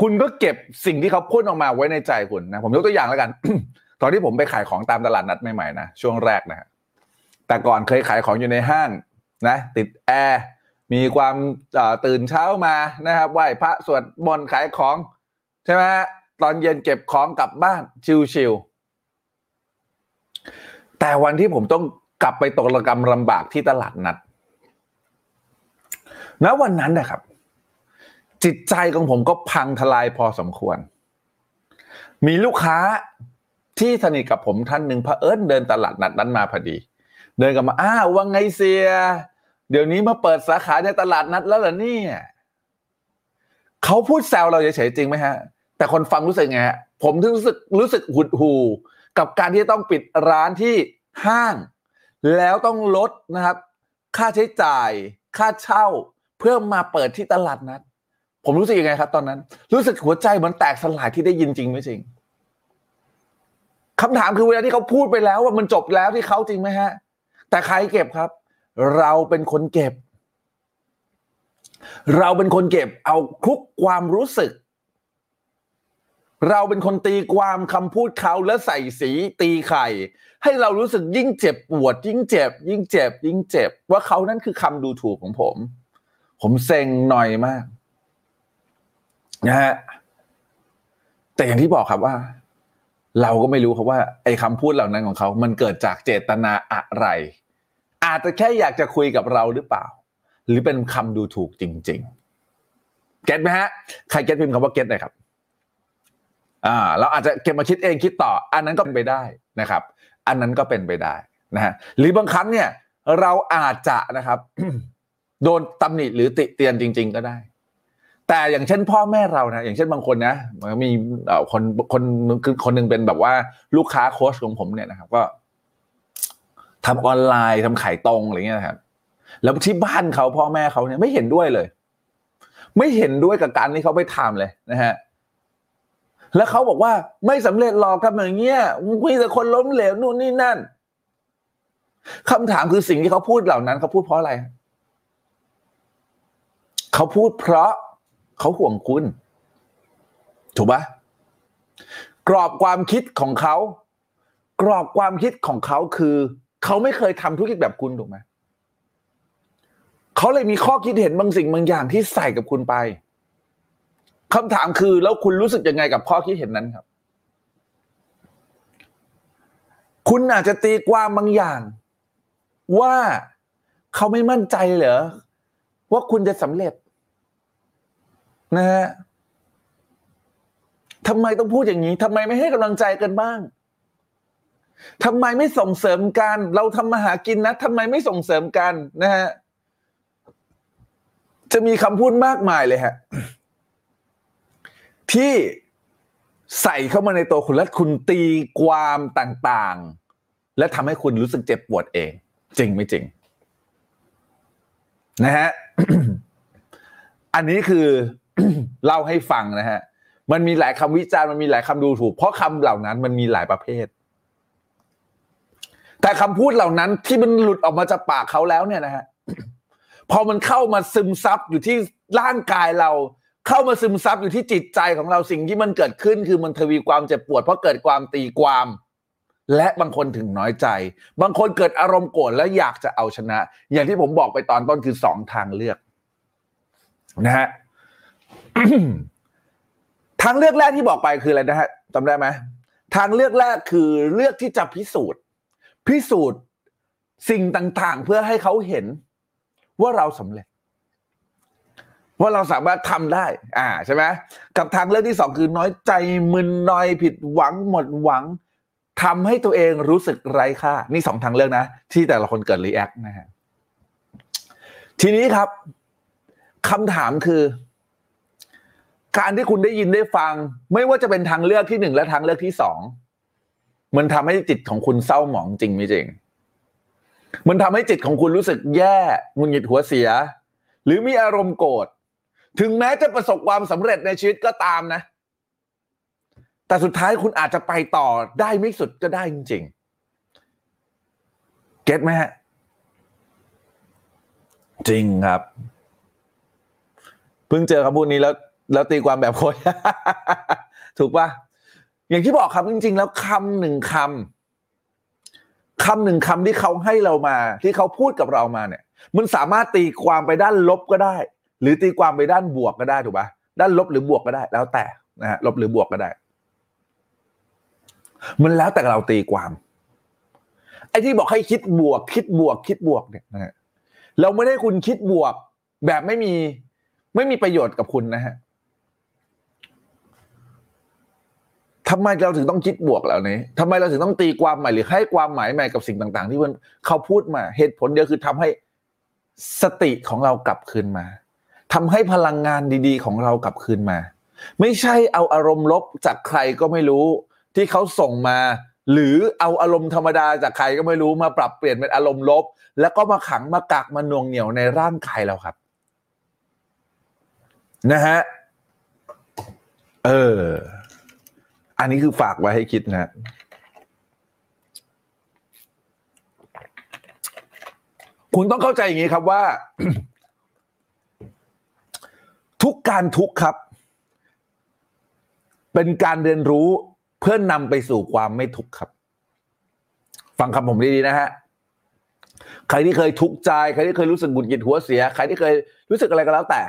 คุณก็เก็บสิ่งที่เขาพ่นออกมาไว้ในใจคุณนะผมยกตัวอย่างแล้วกัน ตอนที่ผมไปขายของตามตลาดนัดใหม่ๆนะช่วงแรกนะฮะแต่ก่อนเคยขายของอยู่ในห้าง นะ ติดแอร์มีความตื่นเช้ามานะครับไหว้พระสวดมนต์ขายของ ช่ไหมตอนเย็นเก็บของกลับบ้านชิวๆแต่วันที่ผมต้องกลับไปตกระกรรมลำบากที่ตลาดนัดณวันนั้นนะครับ จิตใจของผมก็พังทลายพอสมควร มีลูกค้าที่สนิทกับผมท่านหนึ่งพระเอิญเดินตลาดนัดนั้นมาพอดี เดินกลับมาอ้าวว่าไงเสีย เดี๋ยวนี้มาเปิดสาขาในตลาดนัดแล้วเหรอเนี่ยเขาพูดแซวเราเฉยๆจริงไหมฮะ แต่คนฟังรู้สึกไงฮะผมถึงรู้สึกรู้สึกหุดหูกับการที่ต้องปิดร้านที่ห้าง แล้วต้องลดนะครับ ค่าใช้จ่าย ค่าเช่า เพื่อมาเปิดที่ตลาดนัดผมรู้สึกยังไงครับ ตอนนั้น รู้สึกหัวใจเหมือนแตกสลายที่ได้ยินจริงไม่จริงคำถามคือเวลาที่เขาพูดไปแล้วว่ามันจบแล้วที่เขาจริงไหมฮะ แต่ใครเก็บครับ เราเป็นคนเก็บ เราเป็นคนเก็บ เอาทุกความรู้สึก เราเป็นคนตีความคำพูดเขาแล้วใส่สีตีไข่ ให้เรารู้สึกยิ่งเจ็บปวด ยิ่งเจ็บ ยิ่งเจ็บ ยิ่งเจ็บ ว่าเขานั้นคือคำดูถูกของผม ผมเซ็งหน่อยมากนะฮะแต่อย่างที่บอกครับว่า เราก็ไม่รู้ครับว่า ไอ้คำพูดเหล่านั้นของเขา มันเกิดจากเจตนาอะไร อาจจะแค่อยากจะคุยกับเราหรือเปล่า หรือเป็นคำดูถูกจริง ๆ เก็ตไหมฮะ ใครเก็ตพิมพ์คำว่าเก็ตหน่อยครับ อ่าเราอาจจะเก็บมาคิดเองคิดต่อ อันนั้นก็เป็นไปได้นะครับ อันนั้นก็เป็นไปได้นะฮะหรือบางครั้งเนี่ยเราอาจจะนะครับ โดนตำหนิหรือติเตียนจริง ๆ ก็ได้ แต่อย่างเช่นพ่อแม่เรานะอย่างเช่นบางคนนะมีคนคนคือคนหนึ่งเป็นแบบว่าลูกค้าโค้ชของผมเนี่ยนะครับ ก็ทำออนไลน์ทำขายตรงอะไรเงี้ยครับแล้วที่บ้านเขาพ่อแม่เขาเนี่ยไม่เห็นด้วยเลย ไม่เห็นด้วยกับการที่เขาไปทำเลยนะฮะ แล้วเขาบอกว่าไม่สำเร็จหรอกทำอย่างเงี้ยมีแต่คนล้มเหลวนู่นนี่นั่นคำถามคือสิ่งที่เขาพูดเหล่านั้นเขาพูดเพราะอะไร เขาพูดเพราะเขาห่วงคุณ ถูกปะกรอบความคิดของเขา กรอบความคิดของเขาคือ เขาไม่เคยทำธุรกิจแบบคุณถูกไหมเขาเลยมีข้อคิดเห็นบางสิ่งบางอย่างที่ใส่กับคุณไป คำถามคือแล้วคุณรู้สึกยังไงกับข้อคิดเห็นนั้นครับ คุณอาจจะตีความบางอย่าง ว่าเขาไม่มั่นใจเหรอว่าคุณจะสำเร็จ นะฮะทำไมต้องพูดอย่างนี้ทำไมไม่ให้กำลังใจกันบ้างทำไมไม่ส่งเสริมกัน เราทำมาหากินนะทำไมไม่ส่งเสริมกันนะฮะจะมีคำพูดมากมายเลยฮะ ที่ใส่เข้ามาในตัวคุณและคุณตีความต่างๆ และทำให้คุณรู้สึกเจ็บปวดเอง จริงไม่จริง นะฮะอันนี้คือเล่าให้ฟังนะฮะมันมีหลายคำวิจารณ์มันมีหลายคำดูถูก เพราะคำเหล่านั้นมันมีหลายประเภท แต่คำพูดเหล่านั้นที่มันหลุดออกมาจากปากเขาแล้วเนี่ยนะฮะพอมันเข้ามาซึมซับอยู่ที่ร่างกายเรา เข้ามาซึมซับอยู่ที่จิตใจของเราสิ่งที่มันเกิดขึ้น คือมันทวีความเจ็บปวด เพราะเกิดความตีความ และบางคนถึงน้อยใจ บางคนเกิดอารมณ์โกรธแล้วอยากจะเอาชนะ อย่างที่ผมบอกไปตอนต้นคือสองทางเลือกนะฮะทางเลือกแรกที่บอกไปคืออะไรนะฮะจำได้ไหมทางเลือกแรกคือเลือกที่จะพิสูจน์ พิสูจน์สิ่งต่างๆ เพื่อให้เขาเห็นว่าเราสำเร็จ ว่าเราสามารถทำได้ อ่าใช่ไหมกับทางเลือกที่สองคือน้อยใจมึนนอยผิดหวังหมดหวังทำให้ตัวเองรู้สึกไร้ค่า นี่สองทางเลือกนะ ที่แต่ละคนเกิดรีแอคนะฮะทีนี้ครับคำถามคือ การที่คุณได้ยินได้ฟัง ไม่ว่าจะเป็นทางเลือกที่หนึ่งและทางเลือกที่สองมันทำให้จิตของคุณเศร้าหมองจริงไหมจริง มันทำให้จิตของคุณรู้สึกแย่หงุนหงิดหัวเสีย หรือมีอารมณ์โกรธ ถึงแม้จะประสบความสำเร็จในชีวิตก็ตามนะ แต่สุดท้ายคุณอาจจะไปต่อได้ไม่สุดก็ได้จริงๆ เก็ตไหมฮะ จริงครับ เพิ่งเจอคำพูดนี้แล้ว แล้วตีความแบบคนถูกปะอย่างที่บอกครับจริง ๆ แล้วคำหนึ่งคำคำหนึ่งคำที่เขาให้เรามา ที่เขาพูดกับเรามาเนี่ย มันสามารถตีความไปด้านลบก็ได้ หรือตีความไปด้านบวกก็ได้ถูกปะด้านลบหรือบวกก็ได้ แล้วแต่นะฮะลบหรือบวกก็ได้ มันแล้วแต่เราตีความไอ้ที่บอกให้คิดบวก คิดบวก คิดบวกเนี่ยนะฮะเราไม่ได้คุณคิดบวก แบบไม่มีไม่มีประโยชน์กับคุณนะฮะทำไมเราถึงต้องคิดบวกเหล่านี้ทำไมเราถึงต้องตีความใหม่หรือให้ความหมายใหม่กับสิ่งต่าง ๆ ที่มันเขาพูดมา เหตุผลเดียวคือทำให้สติของเรากลับคืนมา ทำให้พลังงานดีๆ ของเรากลับคืนมา ไม่ใช่เอาอารมณ์ลบจากใครก็ไม่รู้ ที่เขาส่งมา หรือเอาอารมณ์ธรรมดาจากใครก็ไม่รู้มาปรับเปลี่ยนเป็นอารมณ์ลบ แล้วก็มาขังมากักมาน่วงเหนียวในร่างกายเราครับ นะฮะเออ อันนี้คือฝากไว้ให้คิดนะคุณต้องเข้าใจอย่างนี้ครับว่า ทุกการทุกครับ เป็นการเรียนรู้เพื่อนนำไปสู่ความไม่ทุกข์ครับ ฟังคำผมดีๆนะฮะใครที่เคยทุกข์ใจ ใครที่เคยรู้สึกบุญกิดหัวเสีย ใครที่เคยรู้สึกอะไรก็แล้วแต่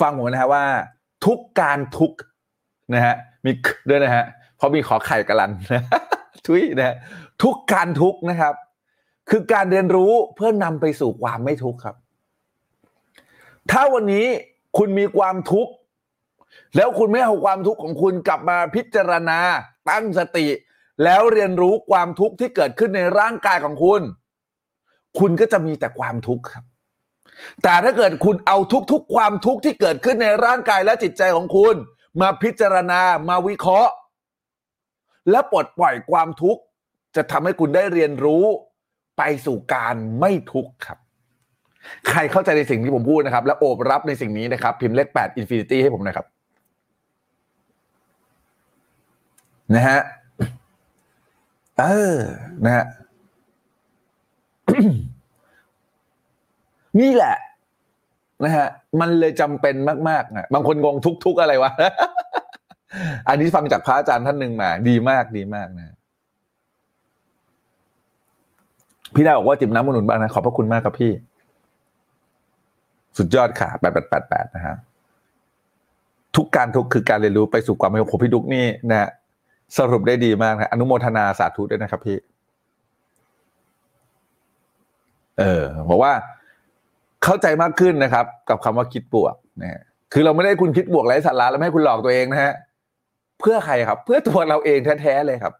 ฟังผมนะฮะว่า ทุกการทุกนะฮะมีด้วยนะฮะเพราะมีขอไข่กระลันทุยนะฮะทุกการทุกนะครับ คือการเรียนรู้เพื่อนำไปสู่ความไม่ทุกข์ครับ ถ้าวันนี้ คุณมีความทุกข์ แล้วคุณไม่เอาความทุกข์ของคุณกลับมาพิจารณา ตั้งสติ แล้วเรียนรู้ความทุกข์ที่เกิดขึ้นในร่างกายของคุณ คุณก็จะมีแต่ความทุกข์ครับ แต่ถ้าเกิดคุณเอาทุกๆความทุกข์ที่เกิดขึ้นในร่างกายและจิตใจของคุณ มาพิจารณามาวิเคราะห์ และปลดปล่อยความทุกข์จะทำให้คุณได้เรียนรู้ไปสู่การไม่ทุกข์ครับ ใครเข้าใจในสิ่งที่ผมพูดนะครับ และโอบรับในสิ่งนี้นะครับ พิมพ์เลขแปด infinity ให้ผมหนะครับ นะฮะเออนะฮะนี่แหละ นะฮะ มันเลยจำเป็นมากๆนะบางคนงงทุก ๆ อะไรวะ อันนี้ฟังจากพระอาจารย์ท่านหนึ่งมา ดีมากดีมากนะพี่ดาบอกว่าจิบน้ำมนุนบ้างนะ ขอบพระคุณมากครับพี่ สุดยอดค่ะแปดแปดแปดแปดนะฮะทุกการทุกคือการเรียนรู้ไปสู่ความเป็นของพี่ดุกนี่นะฮะสรุปได้ดีมากนะอนุโมทนาสาธุด้วยนะครับพี่ เออบอกว่าเข้าใจมากขึ้นนะครับ กับคำว่าคิดบวกนะฮะคือเราไม่ได้คุณคิดบวกไร้สาระแล้วไม่ให้คุณหลอกตัวเองนะฮะเพื่อใครครับ เพื่อตัวเราเองแท้ๆเลยครับ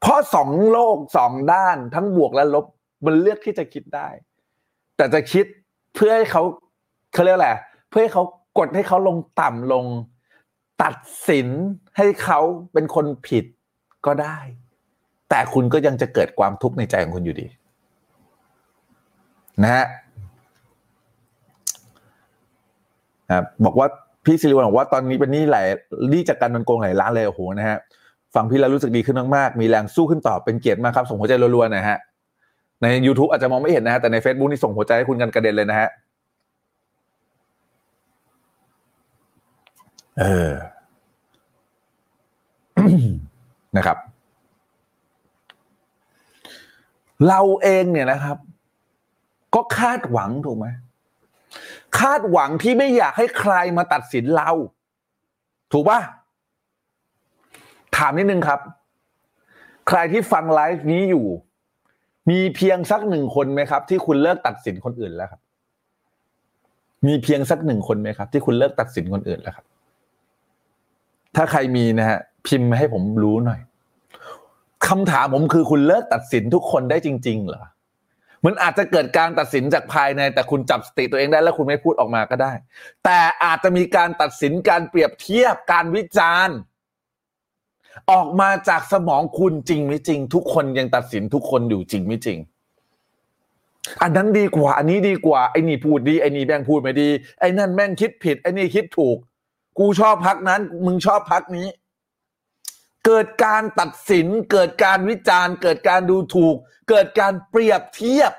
เพราะสองโลกสองด้านทั้งบวกและลบ มันเลือกที่จะคิดได้ แต่จะคิด เพื่อให้เขาเขาเรียกอะไรเพื่อให้เขากดให้เขาลงต่ำลง ตัดสินให้เขาเป็นคนผิดก็ได้ แต่คุณก็ยังจะเกิดความทุกข์ในใจของคุณอยู่ดี นะฮะบอกว่าพี่สิริวัลบอกว่าตอนนี้เป็นนี้หลายนี้จากการมันโกงหลายล้านเลยโอ้โหนะฮะฟังพี่แล้วรู้สึกดีขึ้นมากๆมีแรงสู้ขึ้นต่อเป็นเกียรติมากครับส่งหัวใจรัวๆนะฮะ ใน YouTube อาจจะมองไม่เห็นนะฮะแต่ใน Facebook นี่ส่งหัวใจให้คุณกันกระเด็นเลยนะฮะเออนะครับ เราเองเนี่ยนะครับ ก็คาดหวังถูกไหมคาดหวังที่ไม่อยากให้ใครมาตัดสินเรา ถูกปะถามนิดนึงครับ ใครที่ฟังไลฟ์นี้อยู่ มีเพียงสักหนึ่งคนไหมครับ ที่คุณเลิกตัดสินคนอื่นแล้วครับ มีเพียงสักหนึ่งคนไหมครับ ที่คุณเลิกตัดสินคนอื่นแล้วครับ ถ้าใครมีนะฮะพิมพ์ให้ผมรู้หน่อยคำถามผมคือคุณเลิกตัดสินทุกคนได้จริง ๆ เหรอมันอาจจะเกิดการตัดสินจากภายใน แต่คุณจับสติตัวเองได้แล้วคุณไม่พูดออกมาก็ได้ แต่อาจจะมีการตัดสินการเปรียบเทียบการวิจารณ์ ออกมาจากสมองคุณจริงไม่จริง ทุกคนยังตัดสินทุกคนอยู่จริงไม่จริง อันนั้นดีกว่า อันนี้ดีกว่าไอ้นี่พูดดีไอ้นี่แม่งพูดไม่ดีไอ้นั่นแม่งคิดผิดไอ้นี่คิดถูก กูชอบพักนั้น มึงชอบพักนี้ เกิดการตัดสิน เกิดการวิจารณ์ เกิดการดูถูก เกิดการเปรียบเทียบ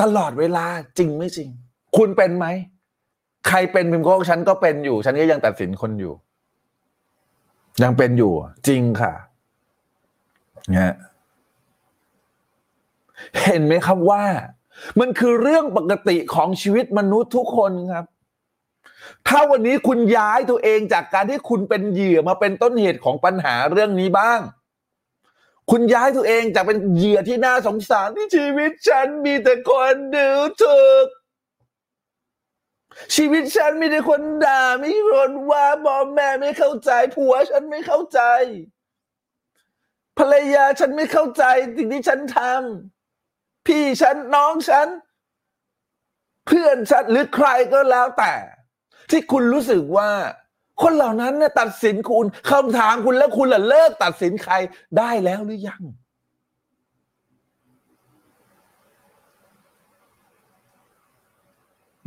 ตลอดเวลาจริงไม่จริง คุณเป็นไหมใครเป็นพิมพ์ก็ฉันก็เป็นอยู่ ฉันก็ยังตัดสินคนอยู่ ยังเป็นอยู่ จริงค่ะเนี่ยเห็นไหมครับว่า มันคือเรื่องปกติของชีวิตมนุษย์ทุกคนครับ ถ้าวันนี้คุณย้ายตัวเองจากการที่คุณเป็นเหยื่อมาเป็นต้นเหตุของปัญหาเรื่องนี้บ้าง คุณย้ายตัวเองจากเป็นเหยื่อที่น่าสงสารที่ชีวิตฉันมีแต่คนดูถูก ชีวิตฉันมีแต่คนด่ามีคนว่าบอแม่ไม่เข้าใจ ผัวฉันไม่เข้าใจ ภรรยาฉันไม่เข้าใจสิ่งที่ฉันทำพี่ฉันน้องฉัน เพื่อนฉันหรือใครก็แล้วแต่ ที่คุณรู้สึกว่า คนเหล่านั้นเนี่ยตัดสินคุณคำถามคุณแล้วคุณล่ะเลิกตัดสินใครได้แล้วหรือยัง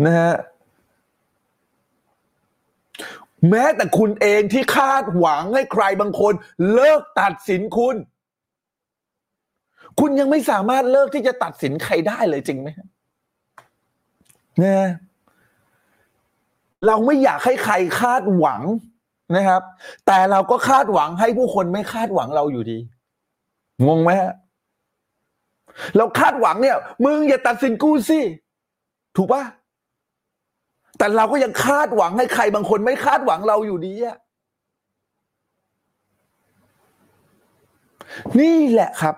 นะฮะ แม้แต่คุณเองที่คาดหวังให้ใครบางคน เลิกตัดสินคุณ คุณยังไม่สามารถเลิกที่จะตัดสินใครได้เลยจริงไหมฮะนะเราไม่อยากให้ใครคาดหวังนะครับ แต่เราก็คาดหวังให้ผู้คนไม่คาดหวังเราอยู่ดี งงไหมฮะเราคาดหวังเนี่ย มึงอย่าตัดสินกูสิ ถูกปะ แต่เราก็ยังคาดหวังให้ใครบางคนไม่คาดหวังเราอยู่ดีอะนี่แหละครับ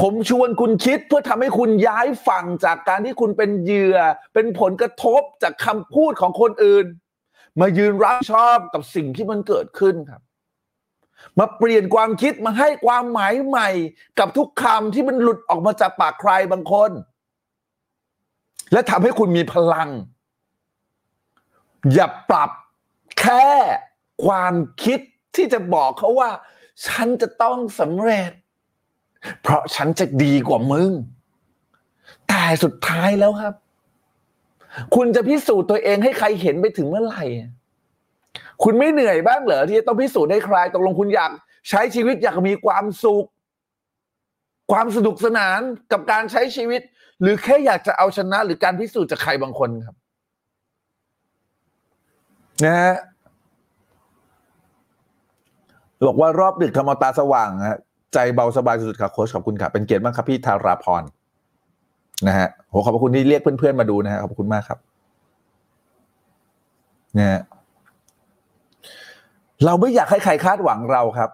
ผมชวนคุณคิดเพื่อทำให้คุณย้ายฝั่งจากการที่คุณเป็นเหยื่อ เป็นผลกระทบจากคำพูดของคนอื่น มายืนรับชอบกับสิ่งที่มันเกิดขึ้นครับ มาเปลี่ยนความคิดมาให้ความหมายใหม่ กับทุกคำที่มันหลุดออกมาจากปากใครบางคน และทำให้คุณมีพลัง อย่าปรับแค่ความคิดที่จะบอกเขาว่า ฉันจะต้องสำเร็จ เพราะฉันจะดีกว่ามึง แต่สุดท้ายแล้วครับ คุณจะพิสูจน์ตัวเองให้ใครเห็นไปถึงเมื่อไหร่ คุณไม่เหนื่อยบ้างเหรอที่จะต้องพิสูจน์ให้ใครตกลงคุณอยาก ใช้ชีวิตอยากมีความสุข ความสนุกสนานกับการใช้ชีวิต หรือแค่อยากจะเอาชนะหรือการพิสูจน์จากใครบางคนครับนะฮะบอกว่ารอบดึกทำเอาตาสว่างฮะใจเบาสบายสุดๆครับโค้ชขอบคุณครับเป็นเกียรติมากครับพี่ธาราพรนะฮะโหขอบคุณที่เรียกเพื่อนๆมาดูนะฮะขอบคุณมากครับนะฮะเราไม่อยากให้ใครคาดหวังเราครับ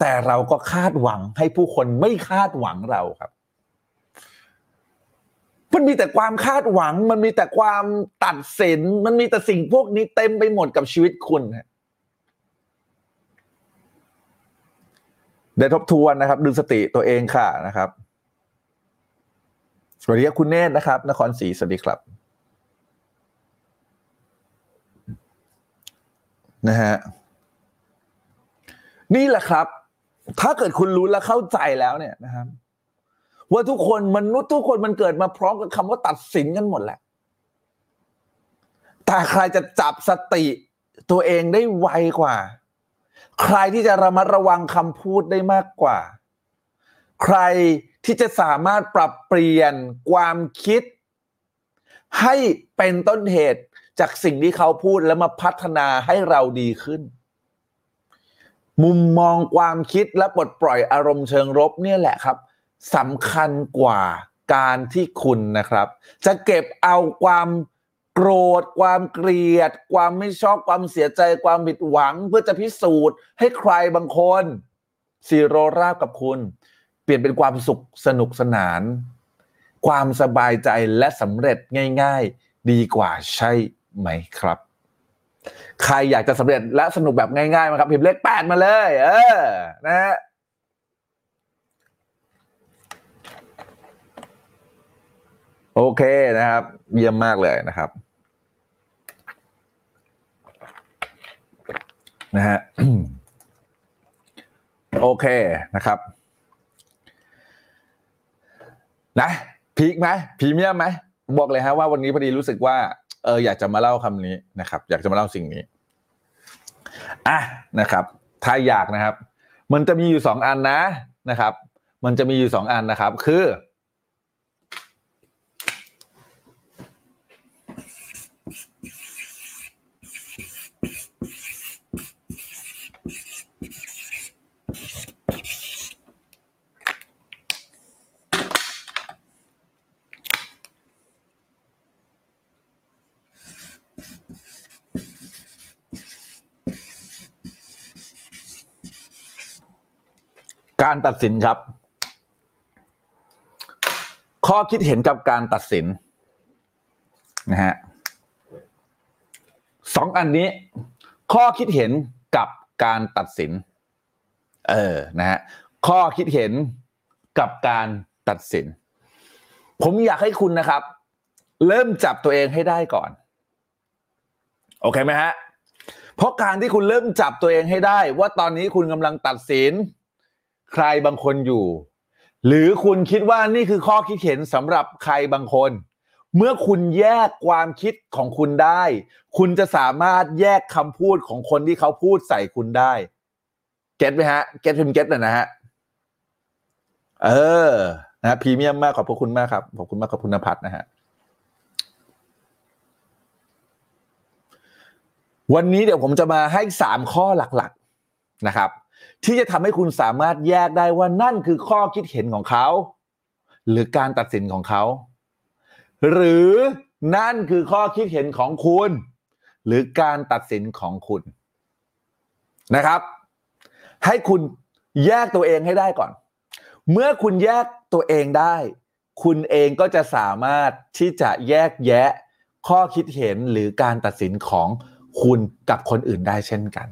แต่เราก็คาดหวังให้ผู้คนไม่คาดหวังเราครับ มันมีแต่ความคาดหวัง มันมีแต่ความตัดสิน มันมีแต่สิ่งพวกนี้เต็มไปหมดกับชีวิตคุณฮะได้ทบทวนนะครับดึงสติตัวเองค่ะนะครับสวัสดีครับคุณเนตรนะครับ นครศรีสวัสดีครับนะฮะนี่แหละครับ ถ้าเกิดคุณรู้และเข้าใจแล้วเนี่ยนะครับ ว่าทุกคนมนุษย์ทุกคนมันเกิดมาพร้อมกับคำว่าตัดสินกันหมดแหละ แต่ใครจะจับสติตัวเองได้ไวกว่า ใครที่จะระมัดระวังคำพูดได้มากกว่า ใครที่จะสามารถปรับเปลี่ยนความคิด ให้เป็นต้นเหตุจากสิ่งที่เขาพูดแล้วมาพัฒนาให้เราดีขึ้น มุมมองความคิดและปลดปล่อยอารมณ์เชิงรบเนี่ยแหละครับ สำคัญกว่าการที่คุณนะครับ จะเก็บเอาความโกรธ ความเกลียด ความไม่ชอบความเสียใจความผิดหวัง เพื่อจะพิสูจน์ให้ใครบางคนซีโรราบกับคุณ เปลี่ยนเป็นความสุขสนุกสนาน ความสบายใจและสำเร็จง่าย ๆ ดีกว่าใช่ไหมครับ ใครอยากจะสำเร็จและสนุกแบบง่ายๆมาครับพิมพ์เลขแปดมาเลย เออนะฮะ โอเคนะครับ เยี่ยมมากเลยนะครับนะฮะโอเคนะครับนะพีคไหมพรีเมียมไหมบอกเลยฮะว่าวันนี้พอดีรู้สึกว่าเอออยากจะมาเล่าคำนี้นะครับ อยากจะมาเล่าสิ่งนี้อะนะครับ ถ้าอยากนะครับ มันจะมีอยู่สองอันนะนะครับ มันจะมีอยู่สองอันนะครับ คือ การตัดสินครับ ข้อคิดเห็นกับการตัดสินนะฮะสองอันนี้ ข้อคิดเห็นกับการตัดสิน เออนะฮะข้อคิดเห็นกับการตัดสิน ผมอยากให้คุณนะครับ เริ่มจับตัวเองให้ได้ก่อน โอเคไหมฮะเพราะการที่คุณเริ่มจับตัวเองให้ได้ ว่าตอนนี้คุณกำลังตัดสิน ใครบางคนอยู่ หรือคุณคิดว่านี่คือข้อคิดเห็นสำหรับใครบางคน เมื่อคุณแยกความคิดของคุณได้ คุณจะสามารถแยกคำพูดของคนที่เขาพูดใส่คุณได้ เก็ตไหมฮะ เก็ตพิมเก็ตหน่อยนะฮะ เออ นะพรีเมียมมากขอบพระคุณมากครับ ขอบคุณมากขอบคุณนภัทรนะฮะวันนี้เดี๋ยวผมจะมาให้สามข้อหลักๆนะครับ ที่จะทำให้คุณสามารถแยกได้ว่านั่นคือข้อคิดเห็นของเขา หรือการตัดสินของเขา หรือนั่นคือข้อคิดเห็นของคุณ หรือการตัดสินของคุณนะครับ ให้คุณแยกตัวเองให้ได้ก่อน เมื่อคุณแยกตัวเองได้ คุณเองก็จะสามารถที่จะแยกแยะข้อคิดเห็นหรือการตัดสินของคุณกับคนอื่นได้เช่นกัน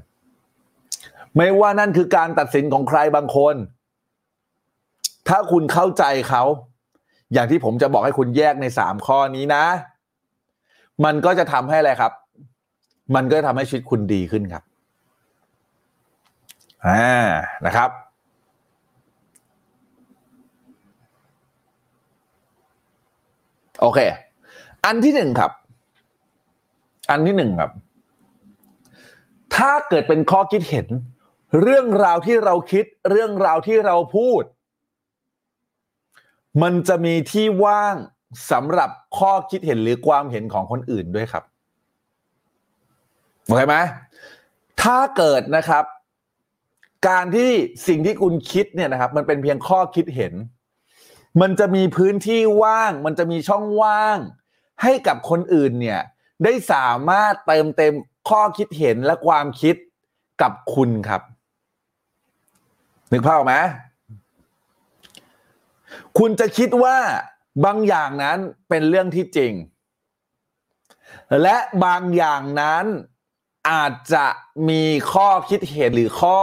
ไม่ว่านั่นคือการตัดสินของใครบางคน ถ้าคุณเข้าใจเขา อย่างที่ผมจะบอกให้คุณแยกในสามข้อนี้นะ มันก็จะทำให้อะไรครับ มันก็จะทำให้ชีวิตคุณดีขึ้นครับอ่านะครับโอเค อันที่หนึ่งครับ อันที่หนึ่งครับ ถ้าเกิดเป็นข้อคิดเห็น เรื่องราวที่เราคิดเรื่องราวที่เราพูด มันจะมีที่ว่างสำหรับข้อคิดเห็นหรือความเห็นของคนอื่นด้วยครับโอเคไหมถ้าเกิดนะครับ การที่สิ่งที่คุณคิดเนี่ยนะครับ มันเป็นเพียงข้อคิดเห็น มันจะมีพื้นที่ว่าง มันจะมีช่องว่าง ให้กับคนอื่นเนี่ย ได้สามารถเติมเต็มข้อคิดเห็นและความคิดกับคุณครับ นึกภาพไหมคุณจะคิดว่าบางอย่างนั้นเป็นเรื่องที่จริง และบางอย่างนั้นอาจจะมีข้อคิดเห็นหรือข้อ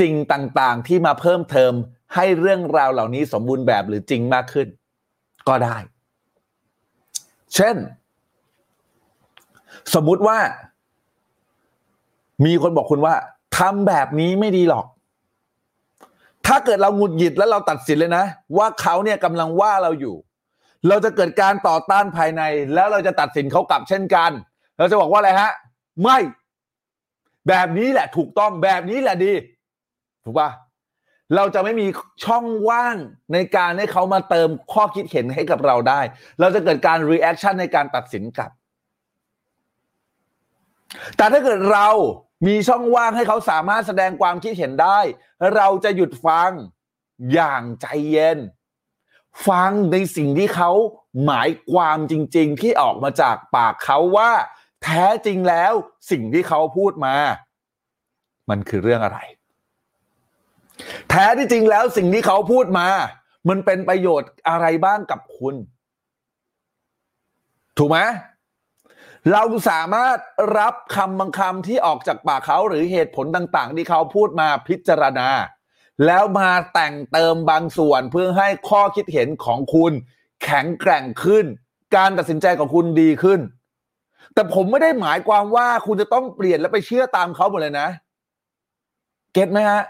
สิ่งต่างๆ ที่มาเพิ่มเติมให้เรื่องราวเหล่านี้สมบูรณ์แบบหรือจริงมากขึ้น ก็ได้ เช่น สมมุติว่า มีคนบอกคุณว่าทำแบบนี้ไม่ดีหรอก ถ้าเกิดเราหงุดหงิดแล้วเราตัดสินเลยนะ ว่าเขาเนี่ยกำลังว่าเราอยู่ เราจะเกิดการต่อต้านภายใน แล้วเราจะตัดสินเขากลับเช่นกัน เราจะบอกว่าอะไรฮะ ไม่ แบบนี้แหละถูกต้องแบบนี้แหละดี ถูกปะเราจะไม่มีช่องว่างในการให้เขามาเติมข้อคิดเห็นให้กับเราได้ เราจะเกิดการ reaction ในการตัดสินกลับ แต่ถ้าเกิดเรา มีช่องว่างให้เขาสามารถแสดงความคิดเห็นได้ เราจะหยุดฟังอย่างใจเย็น ฟังในสิ่งที่เขาหมายความจริง ๆ ที่ออกมาจากปากเขาว่า แท้จริงแล้วสิ่งที่เขาพูดมา มันคือเรื่องอะไร แท้ที่จริงแล้วสิ่งที่เขาพูดมา มันเป็นประโยชน์อะไรบ้างกับคุณ ถูกไหม เราสามารถรับคำบางคำที่ออกจากปากเขาหรือเหตุผลต่าง ๆ ที่เขาพูดมาพิจารณา แล้วมาแต่งเติมบางส่วนเพื่อให้ข้อคิดเห็นของคุณ แข็งแกร่งขึ้น การตัดสินใจของคุณดีขึ้น แต่ผมไม่ได้หมายความว่าคุณจะต้องเปลี่ยนและไปเชื่อตามเขาหมดเลยนะ เก็ตไหมฮะ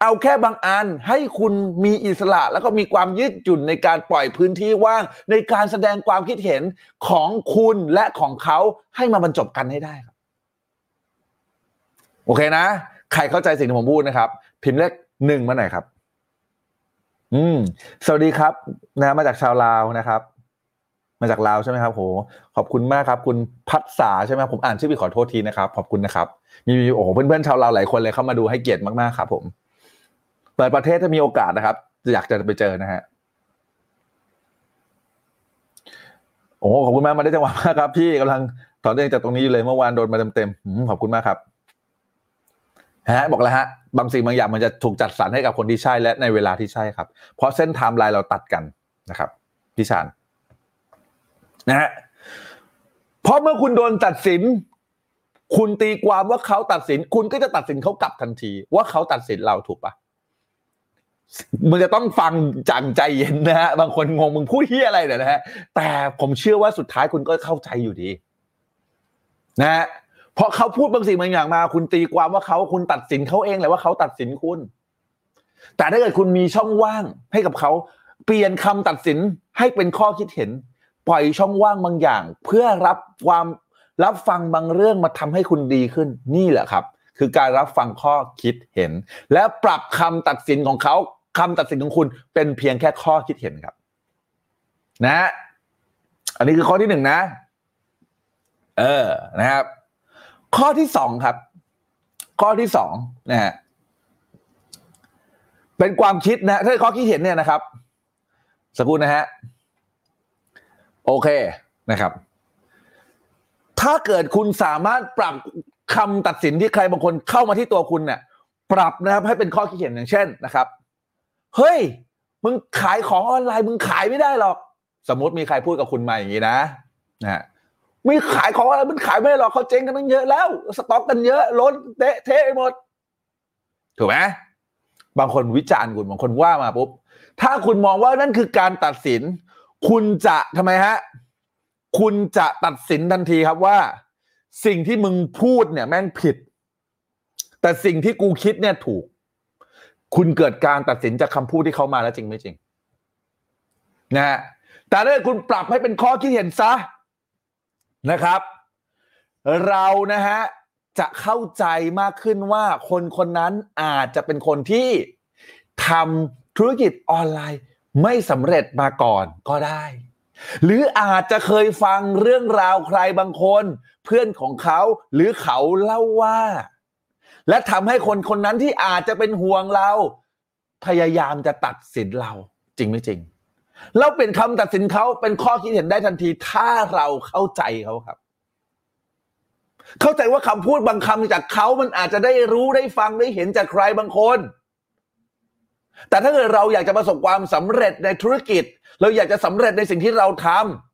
เอาแค่บางอันให้คุณมีอิสระ แล้วก็มีความยืดหยุ่นในการปล่อยพื้นที่ว่าง ในการแสดงความคิดเห็นของคุณและของเขาให้มาบรรจบกันให้ได้ครับ โอเคนะ ใครเข้าใจสิ่งที่ผมพูดนะครับ พิมพ์เลขหนึ่งมาหน่อยครับ อืม สวัสดีครับนะมาจากชาวลาวนะครับ มาจากลาวใช่ไหมครับโหขอบคุณมากครับ คุณพัฒษาใช่ไหมผมอ่านชื่อผิดขอโทษทีนะครับขอบคุณนะครับ มีโอ้โหเพื่อนๆชาวลาวหลายคนเลยเข้ามาดูให้เกียรติมากๆครับผม เปิดประเทศถ้ามีโอกาสนะครับ อยากจะไปเจอนะฮะโอ้ขอบคุณมากมาได้จังหวะมากครับพี่กำลังถอนเองจากตรงนี้อยู่เลยเมื่อวานโดนมาเต็มๆขอบคุณมากครับฮะบอกแล้วฮะบางสิ่งบางอย่างมันจะถูกจัดสรรให้กับคนที่ใช่และในเวลาที่ใช่ครับ เพราะเส้นไทม์ไลน์เราตัดกันนะครับพี่ชานนะฮะเพราะเมื่อคุณโดนตัดสิน คุณตีความว่าเขาตัดสิน คุณก็จะตัดสินเขากลับทันที ว่าเขาตัดสินเราถูกปะ มันจะต้องฟังจังใจเย็นนะฮะบางคนงงมึงพูดที่อะไรเนี่ยนะฮะแต่ผมเชื่อว่าสุดท้ายคุณก็เข้าใจอยู่ดี นะฮะเพราะเขาพูดบางสิ่งบางอย่างมา คุณตีความว่าเขาคุณตัดสินเขาเองแหละว่าเขาตัดสินคุณ แต่ถ้าเกิดคุณมีช่องว่างให้กับเขาเปลี่ยนคำตัดสินให้เป็นข้อคิดเห็น ปล่อยช่องว่างบางอย่าง เพื่อรับความรับฟังบางเรื่องมาทำให้คุณดีขึ้นนี่แหละครับ คือการรับฟังข้อคิดเห็น และปรับคำตัดสินของเขา คำตัดสินของคุณเป็นเพียงแค่ข้อคิดเห็นครับ นะ อันนี้คือข้อที่หนึ่งนะ เออนะครับ ข้อที่สองครับ ข้อที่สองนะฮะเป็นความคิดนะถ้าข้อคิดเห็นเนี่ยนะครับสักครู่นะฮะโอเคนะครับ ถ้าเกิดคุณสามารถปรับคำตัดสินที่ใครบางคนเข้ามาที่ตัวคุณเนี่ยปรับนะครับให้เป็นข้อคิดเห็นอย่างเช่นนะครับ เฮ้ย มึงขายของออนไลน์มึงขายไม่ได้หรอก สมมติมีใครพูดกับคุณมาอย่างนี้นะนะมีขายของอะไรมันขายไม่ได้หรอกเขาเจ๊งกันตั้งเยอะแล้ว สต็อกกันเยอะล้นเตะเทะไปหมด ถูกไหมบางคนวิจารณ์คุณบางคนว่ามาปุ๊บถ้าคุณมองว่านั่นคือการตัดสิน คุณจะทำไมฮะ คุณจะตัดสินทันทีครับว่า สิ่งที่มึงพูดเนี่ยแม่งผิด แต่สิ่งที่กูคิดเนี่ยถูก คุณเกิดการตัดสินจากคำพูดที่เขามาแล้วจริงไม่จริงนะฮะแต่ถ้าคุณปรับให้เป็นข้อคิดเห็นซะนะครับ เรานะฮะจะเข้าใจมากขึ้นว่าคนคนนั้นอาจจะเป็นคนที่ทำธุรกิจออนไลน์ไม่สำเร็จมาก่อนก็ได้ หรืออาจจะเคยฟังเรื่องราวใครบางคน เพื่อนของเขาหรือเขาเล่าว่า และทำให้คนคนนั้นที่อาจจะเป็นห่วงเรา พยายามจะตัดสินเราจริงไม่จริง เราเป็นคำตัดสินเขาเป็นข้อคิดเห็นได้ทันที ถ้าเราเข้าใจเขาครับ เข้าใจว่าคำพูดบางคำจากเขามันอาจจะได้รู้ได้ฟังได้เห็นจากใครบางคน แต่ถ้าเกิดเราอยากจะประสบความสำเร็จในธุรกิจ เราอยากจะสำเร็จในสิ่งที่เราท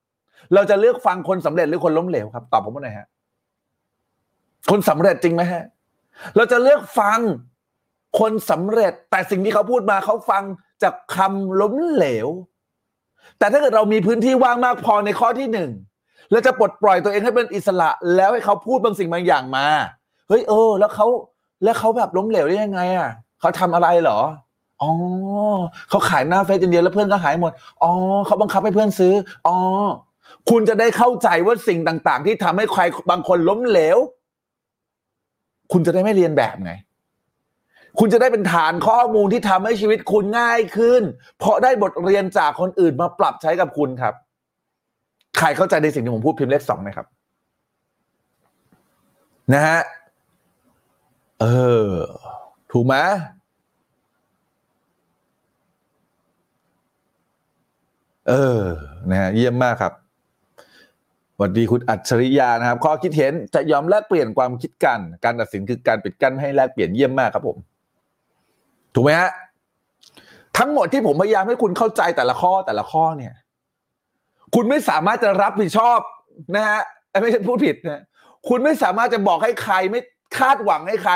ำเราจะเลือกฟังคนสำเร็จหรือคนล้มเหลวครับ ตอบผมมาหน่อยฮะคนสำเร็จจริงไหมฮะ เราจะเลือกฟังคนสำเร็จ แต่สิ่งที่เขาพูดมาเขาฟังจากคำล้มเหลว แต่ถ้าเกิดเรามีพื้นที่ว่างมากพอในข้อที่หนึ่งเราจะปลดปล่อยตัวเองให้เป็นอิสระ แล้วให้เขาพูดบางสิ่งบางอย่างมา เฮ้ยเออ แล้วเขาแล้วเขาแบบล้มเหลวได้ยังไงอะเขาทำอะไรเหรออ๋อเขาขายหน้าเฟซอย่างเดียวแล้วเพื่อนก็หายหมดอ๋อเขาบังคับให้เพื่อนซื้ออ๋อคุณจะได้เข้าใจว่าสิ่งต่าง ๆ ที่ทำให้ใครบางคนล้มเหลว คุณจะได้ไม่เรียนแบบไง คุณจะได้เป็นฐานข้อมูลที่ทำให้ชีวิตคุณง่ายขึ้น เพราะได้บทเรียนจากคนอื่นมาปรับใช้กับคุณครับ ใครเข้าใจในสิ่งที่ผมพูดพิมพ์เลขสองนะครับ นะฮะ เออ ถูกไหมเออ นะฮะ เยี่ยมมากครับ วัสดีคุณอัจฉริยานะครับข้อคิดเห็นจะยอมแลกเปลี่ยนความคิดกัน การตัดสินคือการปิดกั้นให้แลกเปลี่ยนเยี่ยมมากครับผม ถูกไหมฮะทั้งหมดที่ผมพยายามให้คุณเข้าใจแต่ละข้อแต่ละข้อเนี่ย คุณไม่สามารถจะรับผิดชอบนะฮะไม่ใช่พูดผิดนะคุณไม่สามารถจะบอกให้ใคร ไม่คาดหวังให้ใคร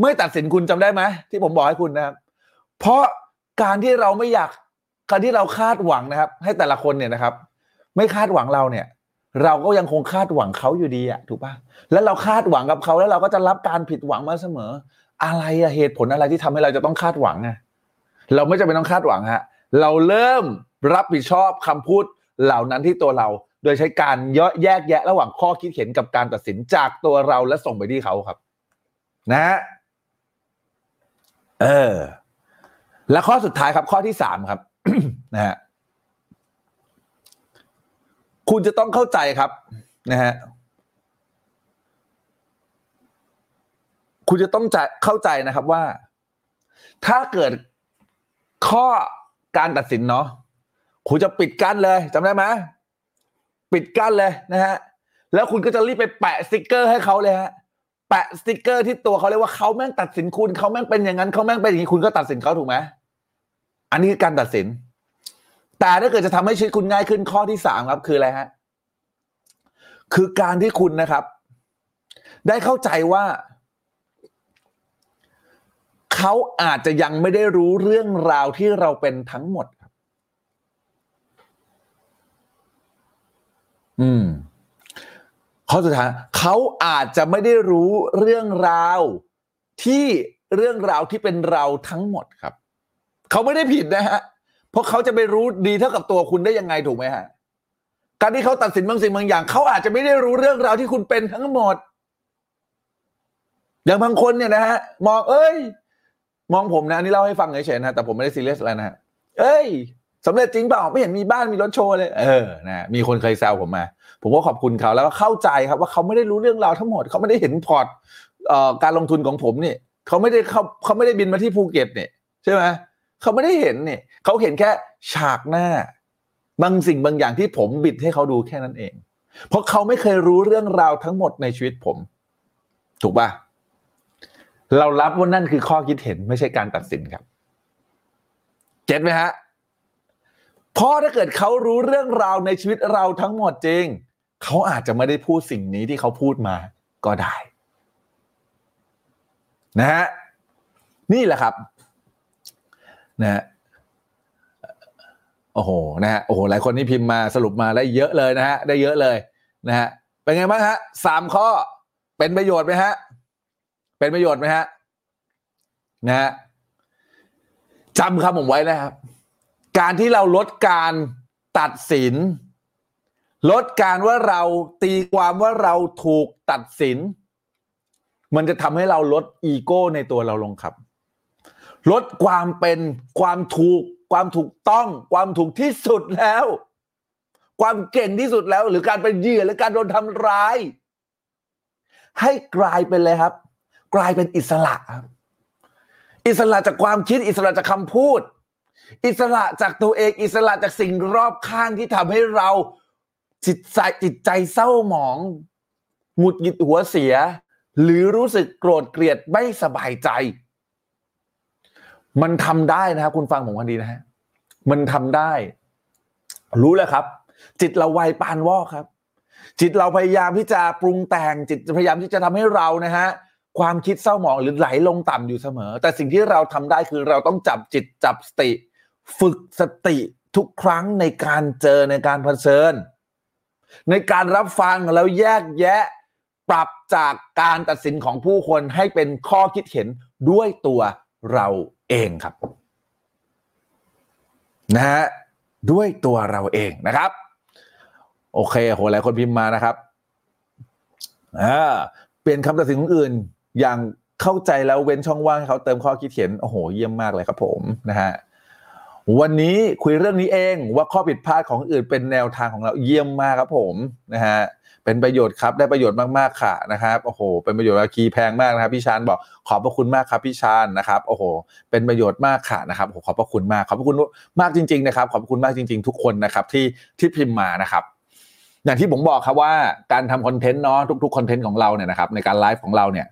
ไม่ตัดสินคุณจำได้ไหมที่ผมบอกให้คุณนะครับ เพราะการที่เราไม่อยากการที่เราคาดหวังนะครับ ให้แต่ละคนเนี่ยนะครับ ไม่คาดหวังเราเนี่ย เราก็ยังคงคาดหวังเขาอยู่ดีอะถูกปะแล้วเราคาดหวังกับเขาแล้วเราก็จะรับการผิดหวังมาเสมอ อะไรอะเหตุผลอะไรที่ทำให้เราจะต้องคาดหวังอะเราไม่จำเป็นต้องคาดหวังฮะเราเริ่มรับผิดชอบคำพูดเหล่านั้นที่ตัวเรา โดยใช้การย่อแยกแยะระหว่างข้อคิดเห็นกับการตัดสินจากตัวเราและส่งไปที่เขาครับ นะเออและข้อสุดท้ายครับข้อที่สามครับนะฮะ คุณจะต้องเข้าใจครับนะฮะคุณจะต้องใจเข้าใจนะครับว่า ถ้าเกิดข้อการตัดสินเนาะคุณจะปิดกั้นเลยจำได้ไหมปิดกั้นเลยนะฮะแล้วคุณก็จะรีบไปแปะสติกเกอร์ให้เขาเลยฮะแปะสติกเกอร์ที่ตัวเขาเลยว่าเขาแม่งตัดสินคุณเขาแม่งเป็นอย่างนั้นเขาแม่งเป็นอย่างนี้คุณก็ตัดสินเขาถูกไหมอันนี้คือการตัดสิน แต่ถ้าเกิดจะทำให้ชีวิตคุณง่ายขึ้นข้อที่สามครับคืออะไรฮะคือการที่คุณนะครับ ได้เข้าใจว่า เขาอาจจะยังไม่ได้รู้เรื่องราวที่เราเป็นทั้งหมดครับ อืมข้อสุดท้ายเขาอาจจะไม่ได้รู้เรื่องราวที่เรื่องราวที่เป็นเราทั้งหมดครับ เขาไม่ได้ผิดนะฮะ เพราะเขาจะไปรู้ดีเท่ากับตัวคุณได้ยังไงถูกไหมฮะ การที่เขาตัดสินบางสิ่งบางอย่างเขาอาจจะไม่ได้รู้เรื่องราวที่คุณเป็นทั้งหมด อย่างบางคนเนี่ยนะฮะ มองเอ้ย มองผมนะอันนี้เล่าให้ฟังเฉยๆนะแต่ผมไม่ได้ซีเรียสอะไรนะฮะเอ้ยสำเร็จจริงเปล่าไม่เห็นมีบ้านมีรถโชว์เลย เออนะมีคนเคยแซวผมมา ผมก็ขอบคุณเขาแล้วก็เข้าใจครับว่าเขาไม่ได้รู้เรื่องราวทั้งหมดเขาไม่ได้เห็นพอร์ตการลงทุนของผมเนี่ยเขาไม่ได้เขาเขาไม่ได้บินมาที่ภูเก็ตเนี่ยใช่ไหมเขาไม่ได้เห็นเนี่ย เขาเห็นแค่ฉากหน้า บางสิ่งบางอย่างที่ผมบิดให้เขาดูแค่นั้นเอง เพราะเขาไม่เคยรู้เรื่องราวทั้งหมดในชีวิตผม ถูกปะเรารับว่านั่นคือข้อคิดเห็นไม่ใช่การตัดสินครับเก็ตไหมฮะเพราะถ้าเกิดเขารู้เรื่องราวในชีวิตเราทั้งหมดจริง เขาอาจจะไม่ได้พูดสิ่งนี้ที่เขาพูดมาก็ได้ นะฮะนี่แหละครับ นะฮะ โอ้โหนะฮะโอ้โหหลายคนที่พิมพ์มาสรุปมาได้เยอะเลยนะฮะได้เยอะเลยนะฮะเป็นไงบ้างฮะสามข้อเป็นประโยชน์ไหมฮะ เป็นประโยชน์ไหมฮะนะฮะจำคำผมไว้นะครับ การที่เราลดการตัดสิน ลดการว่าเราตีความว่าเราถูกตัดสิน มันจะทำให้เราลดอีโก้ในตัวเราลงครับ ลดความเป็นความถูก ความถูกต้อง ความถูกที่สุดแล้ว ความเก่งที่สุดแล้ว หรือการเป็นเหยื่อหรือการโดนทำร้าย ให้กลายเป็นเลยครับ กลายเป็นอิสระครับอิสระจากความคิดอิสระจากคำพูด อิสระจากตัวเองอิสระจากสิ่งรอบข้างที่ทำให้เราจิตใจจิตใจเศร้าหมอง หงุดหงิดหัวเสีย หรือรู้สึกโกรธเกลียดไม่สบายใจ มันทำได้นะครับ คุณฟังผมกันดีนะฮะมันทำได้ รู้แล้วครับ จิตเราไวปานวอกครับ จิตเราพยายามที่จะปรุงแต่งจิตพยายามที่จะทำให้เรานะฮะความคิดเศร้าหมองหรือไหลลงต่ำอยู่เสมอ แต่สิ่งที่เราทำได้คือเราต้องจับจิตจับสติ ฝึกสติทุกครั้งในการเจอในการเผชิญ ในการรับฟังแล้วแยกแยะปรับจากการตัดสินของผู้คนให้เป็นข้อคิดเห็นด้วยตัวเรา เองครับนะฮะด้วยตัวเราเองนะครับ โอเคโหหลายคนพิมพ์มานะครับอ่าเปลี่ยนคำตัดสินของอื่น อย่างเข้าใจแล้วเว้นช่องว่างให้เขาเติมข้อคิดเห็นโอ้โหเยี่ยมมากเลยครับผมนะฮะวันนี้คุยเรื่องนี้เองว่าข้อผิดพลาดของอื่นเป็นแนวทางของเราเยี่ยมมากครับผมนะฮะ เป็นประโยชน์ครับได้ประโยชน์มากๆค่ะนะครับโอ้โห เป็นประโยชน์ราคีย์แพงมากนะครับพี่ชานบอกขอบพระคุณมากครับพี่ชานนะครับโอ้โห เป็นประโยชน์มากค่ะนะครับโอ้ขอบพระคุณมากขอบพระคุณมากจริงๆนะครับขอบพระคุณมากจริง ๆ ทุกคนนะครับที่ที่พิมพ์มานะครับอย่างที่ผมบอกครับว่าการทำคอนเทนต์เนาะทุกๆคอนเทนต์ของเราเนี่ยนะครับในการไลฟ์ของเราเนี่ย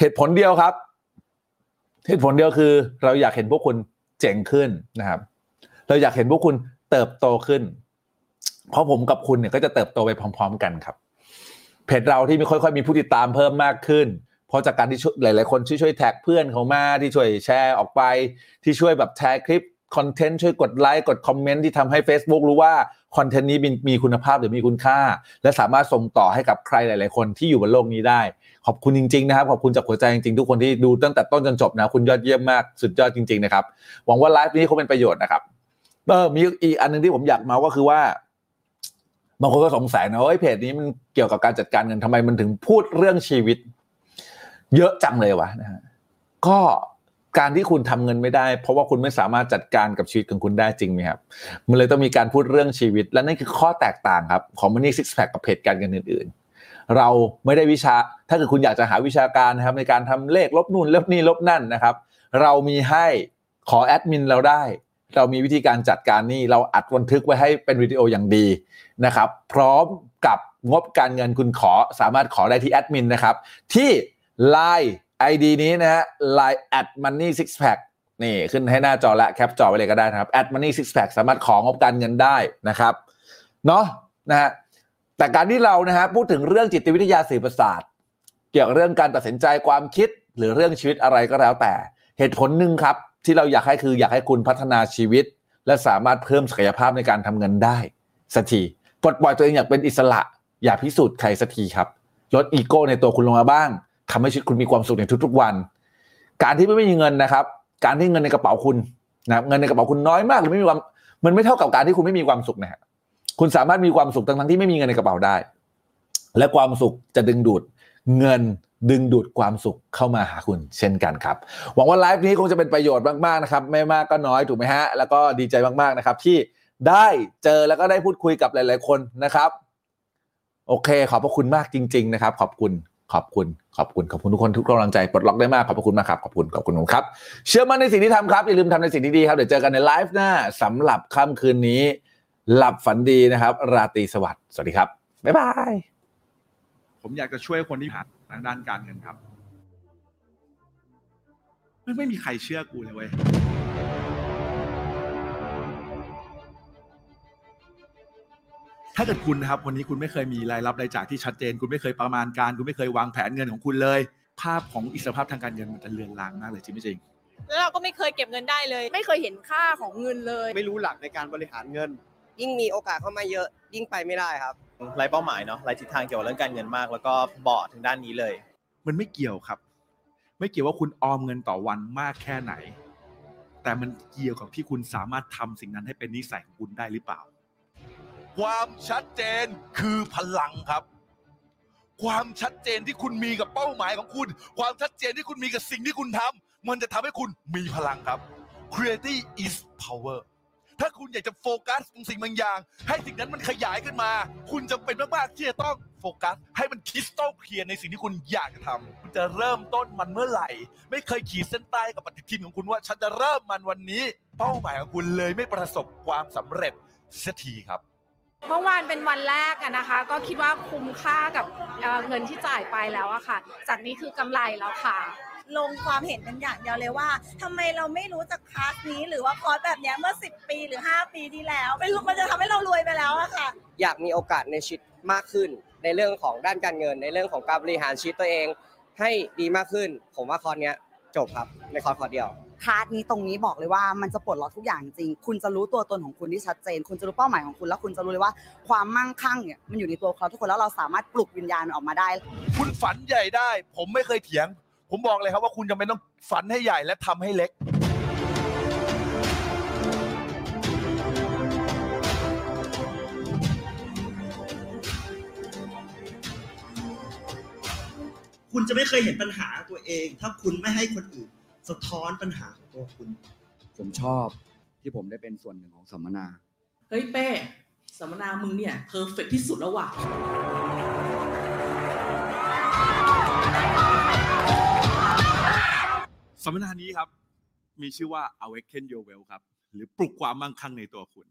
เหตุผลเดียวครับ เหตุผลเดียวคือ เราอยากเห็นพวกคุณเจ๋งขึ้นนะครับ เราอยากเห็นพวกคุณเติบโตขึ้น เพราะผมกับคุณเนี่ยก็จะเติบโตไปพร้อม ๆ กันครับ เพจเราที่มีค่อยๆมีผู้ติดตามเพิ่มมากขึ้น เพราะจากการที่หลาย ๆ คนช่วยช่วยแท็กเพื่อนเขามาที่ช่วยแชร์ออกไป ที่ช่วยแบบแชร์คลิปคอนเทนต์ช่วยกดไลค์กดคอมเมนต์ที่ทำให้ Facebook รู้ว่าคอนเทนต์นี้มีมีคุณภาพหรือมีคุณค่า และสามารถส่งต่อให้กับใครหลาย ๆ คนที่อยู่บนโลกนี้ได้ ขอบคุณจริง ๆ นะครับ ขอบคุณจากหัวใจจริง ๆ ทุกคนที่ดูตั้งแต่ต้นจนจบนะคุณยอดเยี่ยมมากสุดยอดจริง ๆ นะครับหวังว่าไลฟ์นี้คงเป็นประโยชน์นะครับเออมีอีกอันหนึงที่ผมอยากเมาส์ก็คือว่า บางคนก็สงสัยนะว่าเฮ้ยเพจนี้มันเกี่ยวกับการจัดการเงินทำไมมันถึงพูดเรื่องชีวิต เยอะจังเลยวะนะฮะก็การที่คุณทำเงินไม่ได้ เพราะว่าคุณไม่สามารถจัดการกับชีวิตของคุณได้จริงไหมครับ มันเลยต้องมีการพูดเรื่องชีวิต และนั่นคือข้อแตกต่างครับ ของ Money Six Pack กับเพจการเงินอื่น ๆ เราไม่ได้วิชา ถ้าเกิดคุณอยากจะหาวิชาการนะครับ ในการทำเลขลบนู่นลบนี่ลบนั่นนะครับ เรามีให้ขอแอดมินเราได้ เรามีวิธีการจัดการนี่เราอัดบันทึกไว้ให้เป็นวิดีโออย่างดีนะครับ พร้อมกับงบการเงินคุณขอสามารถขอได้ที่แอดมินนะครับ ที่ Line ID นี้นะฮะ Line at money six pack นี่ขึ้นให้หน้าจอและแคปจอไว้เลยก็ได้นะครับ at money six pack สามารถของงบการเงินได้นะครับเนาะนะฮะแต่การที่เรานะฮะพูดถึงเรื่องจิตวิทยาสื่อประสาท เกี่ยวกับเรื่องการตัดสินใจความคิดหรือเรื่องชีวิตอะไรก็แล้วแต่ เหตุผลหนึ่งครับ ที่เราอยากให้คืออยากให้คุณพัฒนาชีวิต และสามารถเพิ่มศักยภาพในการทำเงินได้สักทีปลดปล่อยตัวเองอยากเป็นอิสระ อย่าพิสูจน์ใครสักทีครับ ลดอีโก้ในตัวคุณลงมาบ้างทำให้ชีวิตคุณมีความสุขในทุกๆวัน การที่ไม่มีเงินนะครับ การที่เงินในกระเป๋าคุณนะเงินในกระเป๋าคุณน้อยมากหรือไม่มีความมันไม่เท่ากับการที่คุณไม่มีความสุขนะฮะคุณสามารถมีความสุขทั้งๆที่ไม่มีเงินในกระเป๋าได้ และความสุขจะดึงดูดเงิน ดึงดูดความสุขเข้ามาหาคุณเช่นกันครับ หวังว่าไลฟ์นี้คงจะเป็นประโยชน์มาก ๆ นะครับ ไม่มากก็น้อยถูกไหมฮะ แล้วก็ดีใจมาก ๆ นะครับ ที่ได้เจอแล้วก็ได้พูดคุยกับหลาย ๆ คนนะครับ โอเค ขอบพระคุณมากจริง ๆ นะครับ ขอบคุณขอบคุณขอบคุณขอบคุณทุกคนทุกกำลังใจปลดล็อกได้มากขอบพระคุณมากครับขอบคุณขอบคุณผมครับเชื่อมั่นในสิ่งที่ทำครับอย่าลืมทำในสิ่งที่ดีครับเดี๋ยวเจอกันในไลฟ์หน้าสำหรับค่ำคืนนี้ หลับฝันดีนะครับ ราตรีสวัสดิ์สวัสดีครับบ๊ายบายผมอยากจะช่วยคนที่ผ่า ทางด้านการเงินครับไม่ไม่มีใครเชื่อกูเลยเว้ยถ้าเกิดคุณนะครับวันนี้คุณไม่เคยมีรายรับรายจ่ายที่ชัดเจน คุณไม่เคยประมาณการ คุณไม่เคยวางแผนเงินของคุณเลย ภาพของอิสรภาพทางการเงินมันจะเลือนลางมากเลยจริงไม่จริงแล้วเราก็ไม่เคยเก็บเงินได้เลย ไม่เคยเห็นค่าของเงินเลย ไม่รู้หลักในการบริหารเงิน ยิ่งมีโอกาสเข้ามาเยอะยิ่งไปไม่ได้ครับ ไร้เป้าหมายเนาะไร้ทิศทางเกี่ยวกับเรื่องการเงินมาก แล้วก็บอดถึงด้านนี้เลย มันไม่เกี่ยวครับ ไม่เกี่ยวว่าคุณออมเงินต่อวันมากแค่ไหน แต่มันเกี่ยวกับที่คุณสามารถทำสิ่งนั้นให้เป็นนิสัยของคุณได้หรือเปล่า ความชัดเจนคือพลังครับ ความชัดเจนที่คุณมีกับเป้าหมายของคุณ ความชัดเจนที่คุณมีกับสิ่งที่คุณทำมันจะทำให้คุณมีพลังครับ Creativity is power ถ้าคุณอยากจะโฟกัสตรงสิ่งบางอย่าง ให้สิ่งนั้นมันขยายขึ้นมา คุณจำเป็นมากๆที่จะต้องโฟกัส ให้มันคริสตัลเคลียร์ในสิ่งที่คุณอยากจะทำคุณจะเริ่มต้นมันเมื่อไหร่ ไม่เคยขีดเส้นใต้กับปฏิทินของคุณว่า ฉันจะเริ่มมันวันนี้ เป้าหมายของคุณเลยไม่ประสบความสำเร็จสักทีครับ เมื่อวานเป็นวันแรกอะนะคะ ก็คิดว่าคุ้มค่ากับเอ่อเงินที่จ่ายไปแล้วอะค่ะ จากนี้คือกำไรแล้วค่ะ ลงความเห็นเป็นอย่างเดียวเลยว่าทำไมเราไม่รู้จักคลาสนี้หรือว่าคอร์สแบบเนี้ยเมื่อ 10 ปีหรือ 5 ปีที่แล้วไม่รู้มันจะทำให้เรารวยไปแล้วอะค่ะ อยากมีโอกาสในชีวิตมากขึ้น ในเรื่องของด้านการเงิน ในเรื่องของการบริหารชีวิตตัวเอง ให้ดีมากขึ้น ผมว่าคอร์สเนี้ยจบครับในคอร์สคอร์สเดียวคลาสนี้ตรงนี้บอกเลยว่ามันจะปลดล็อกทุกอย่างจริง คุณจะรู้ตัวตนของคุณที่ชัดเจน คุณจะรู้เป้าหมายของคุณแล้วคุณจะรู้เลยว่าความมั่งคั่งเนี่ยมันอยู่ในตัวเขาทุกคนแล้วเราสามารถปลุกวิญญาณมันออกมาได้ คุณฝันใหญ่ได้ ผมไม่เคยเถียง ผมบอกเลยครับว่าคุณจำเป็นต้องฝันให้ใหญ่และทำให้เล็ก คุณจะไม่เคยเห็นปัญหาตัวเอง ถ้าคุณไม่ให้คนอื่น สะท้อนปัญหาของตัวคุณ ผมชอบที่ผมได้เป็นส่วนหนึ่งของสัมมนา เฮ้ยเป้สัมมนามึงเนี่ยเพอร์เฟกที่สุดแล้วว่ะ สัมมนานี้ครับ มีชื่อว่า awaken your well ครับ หรือปลุกความมั่งคั่งในตัวคุณ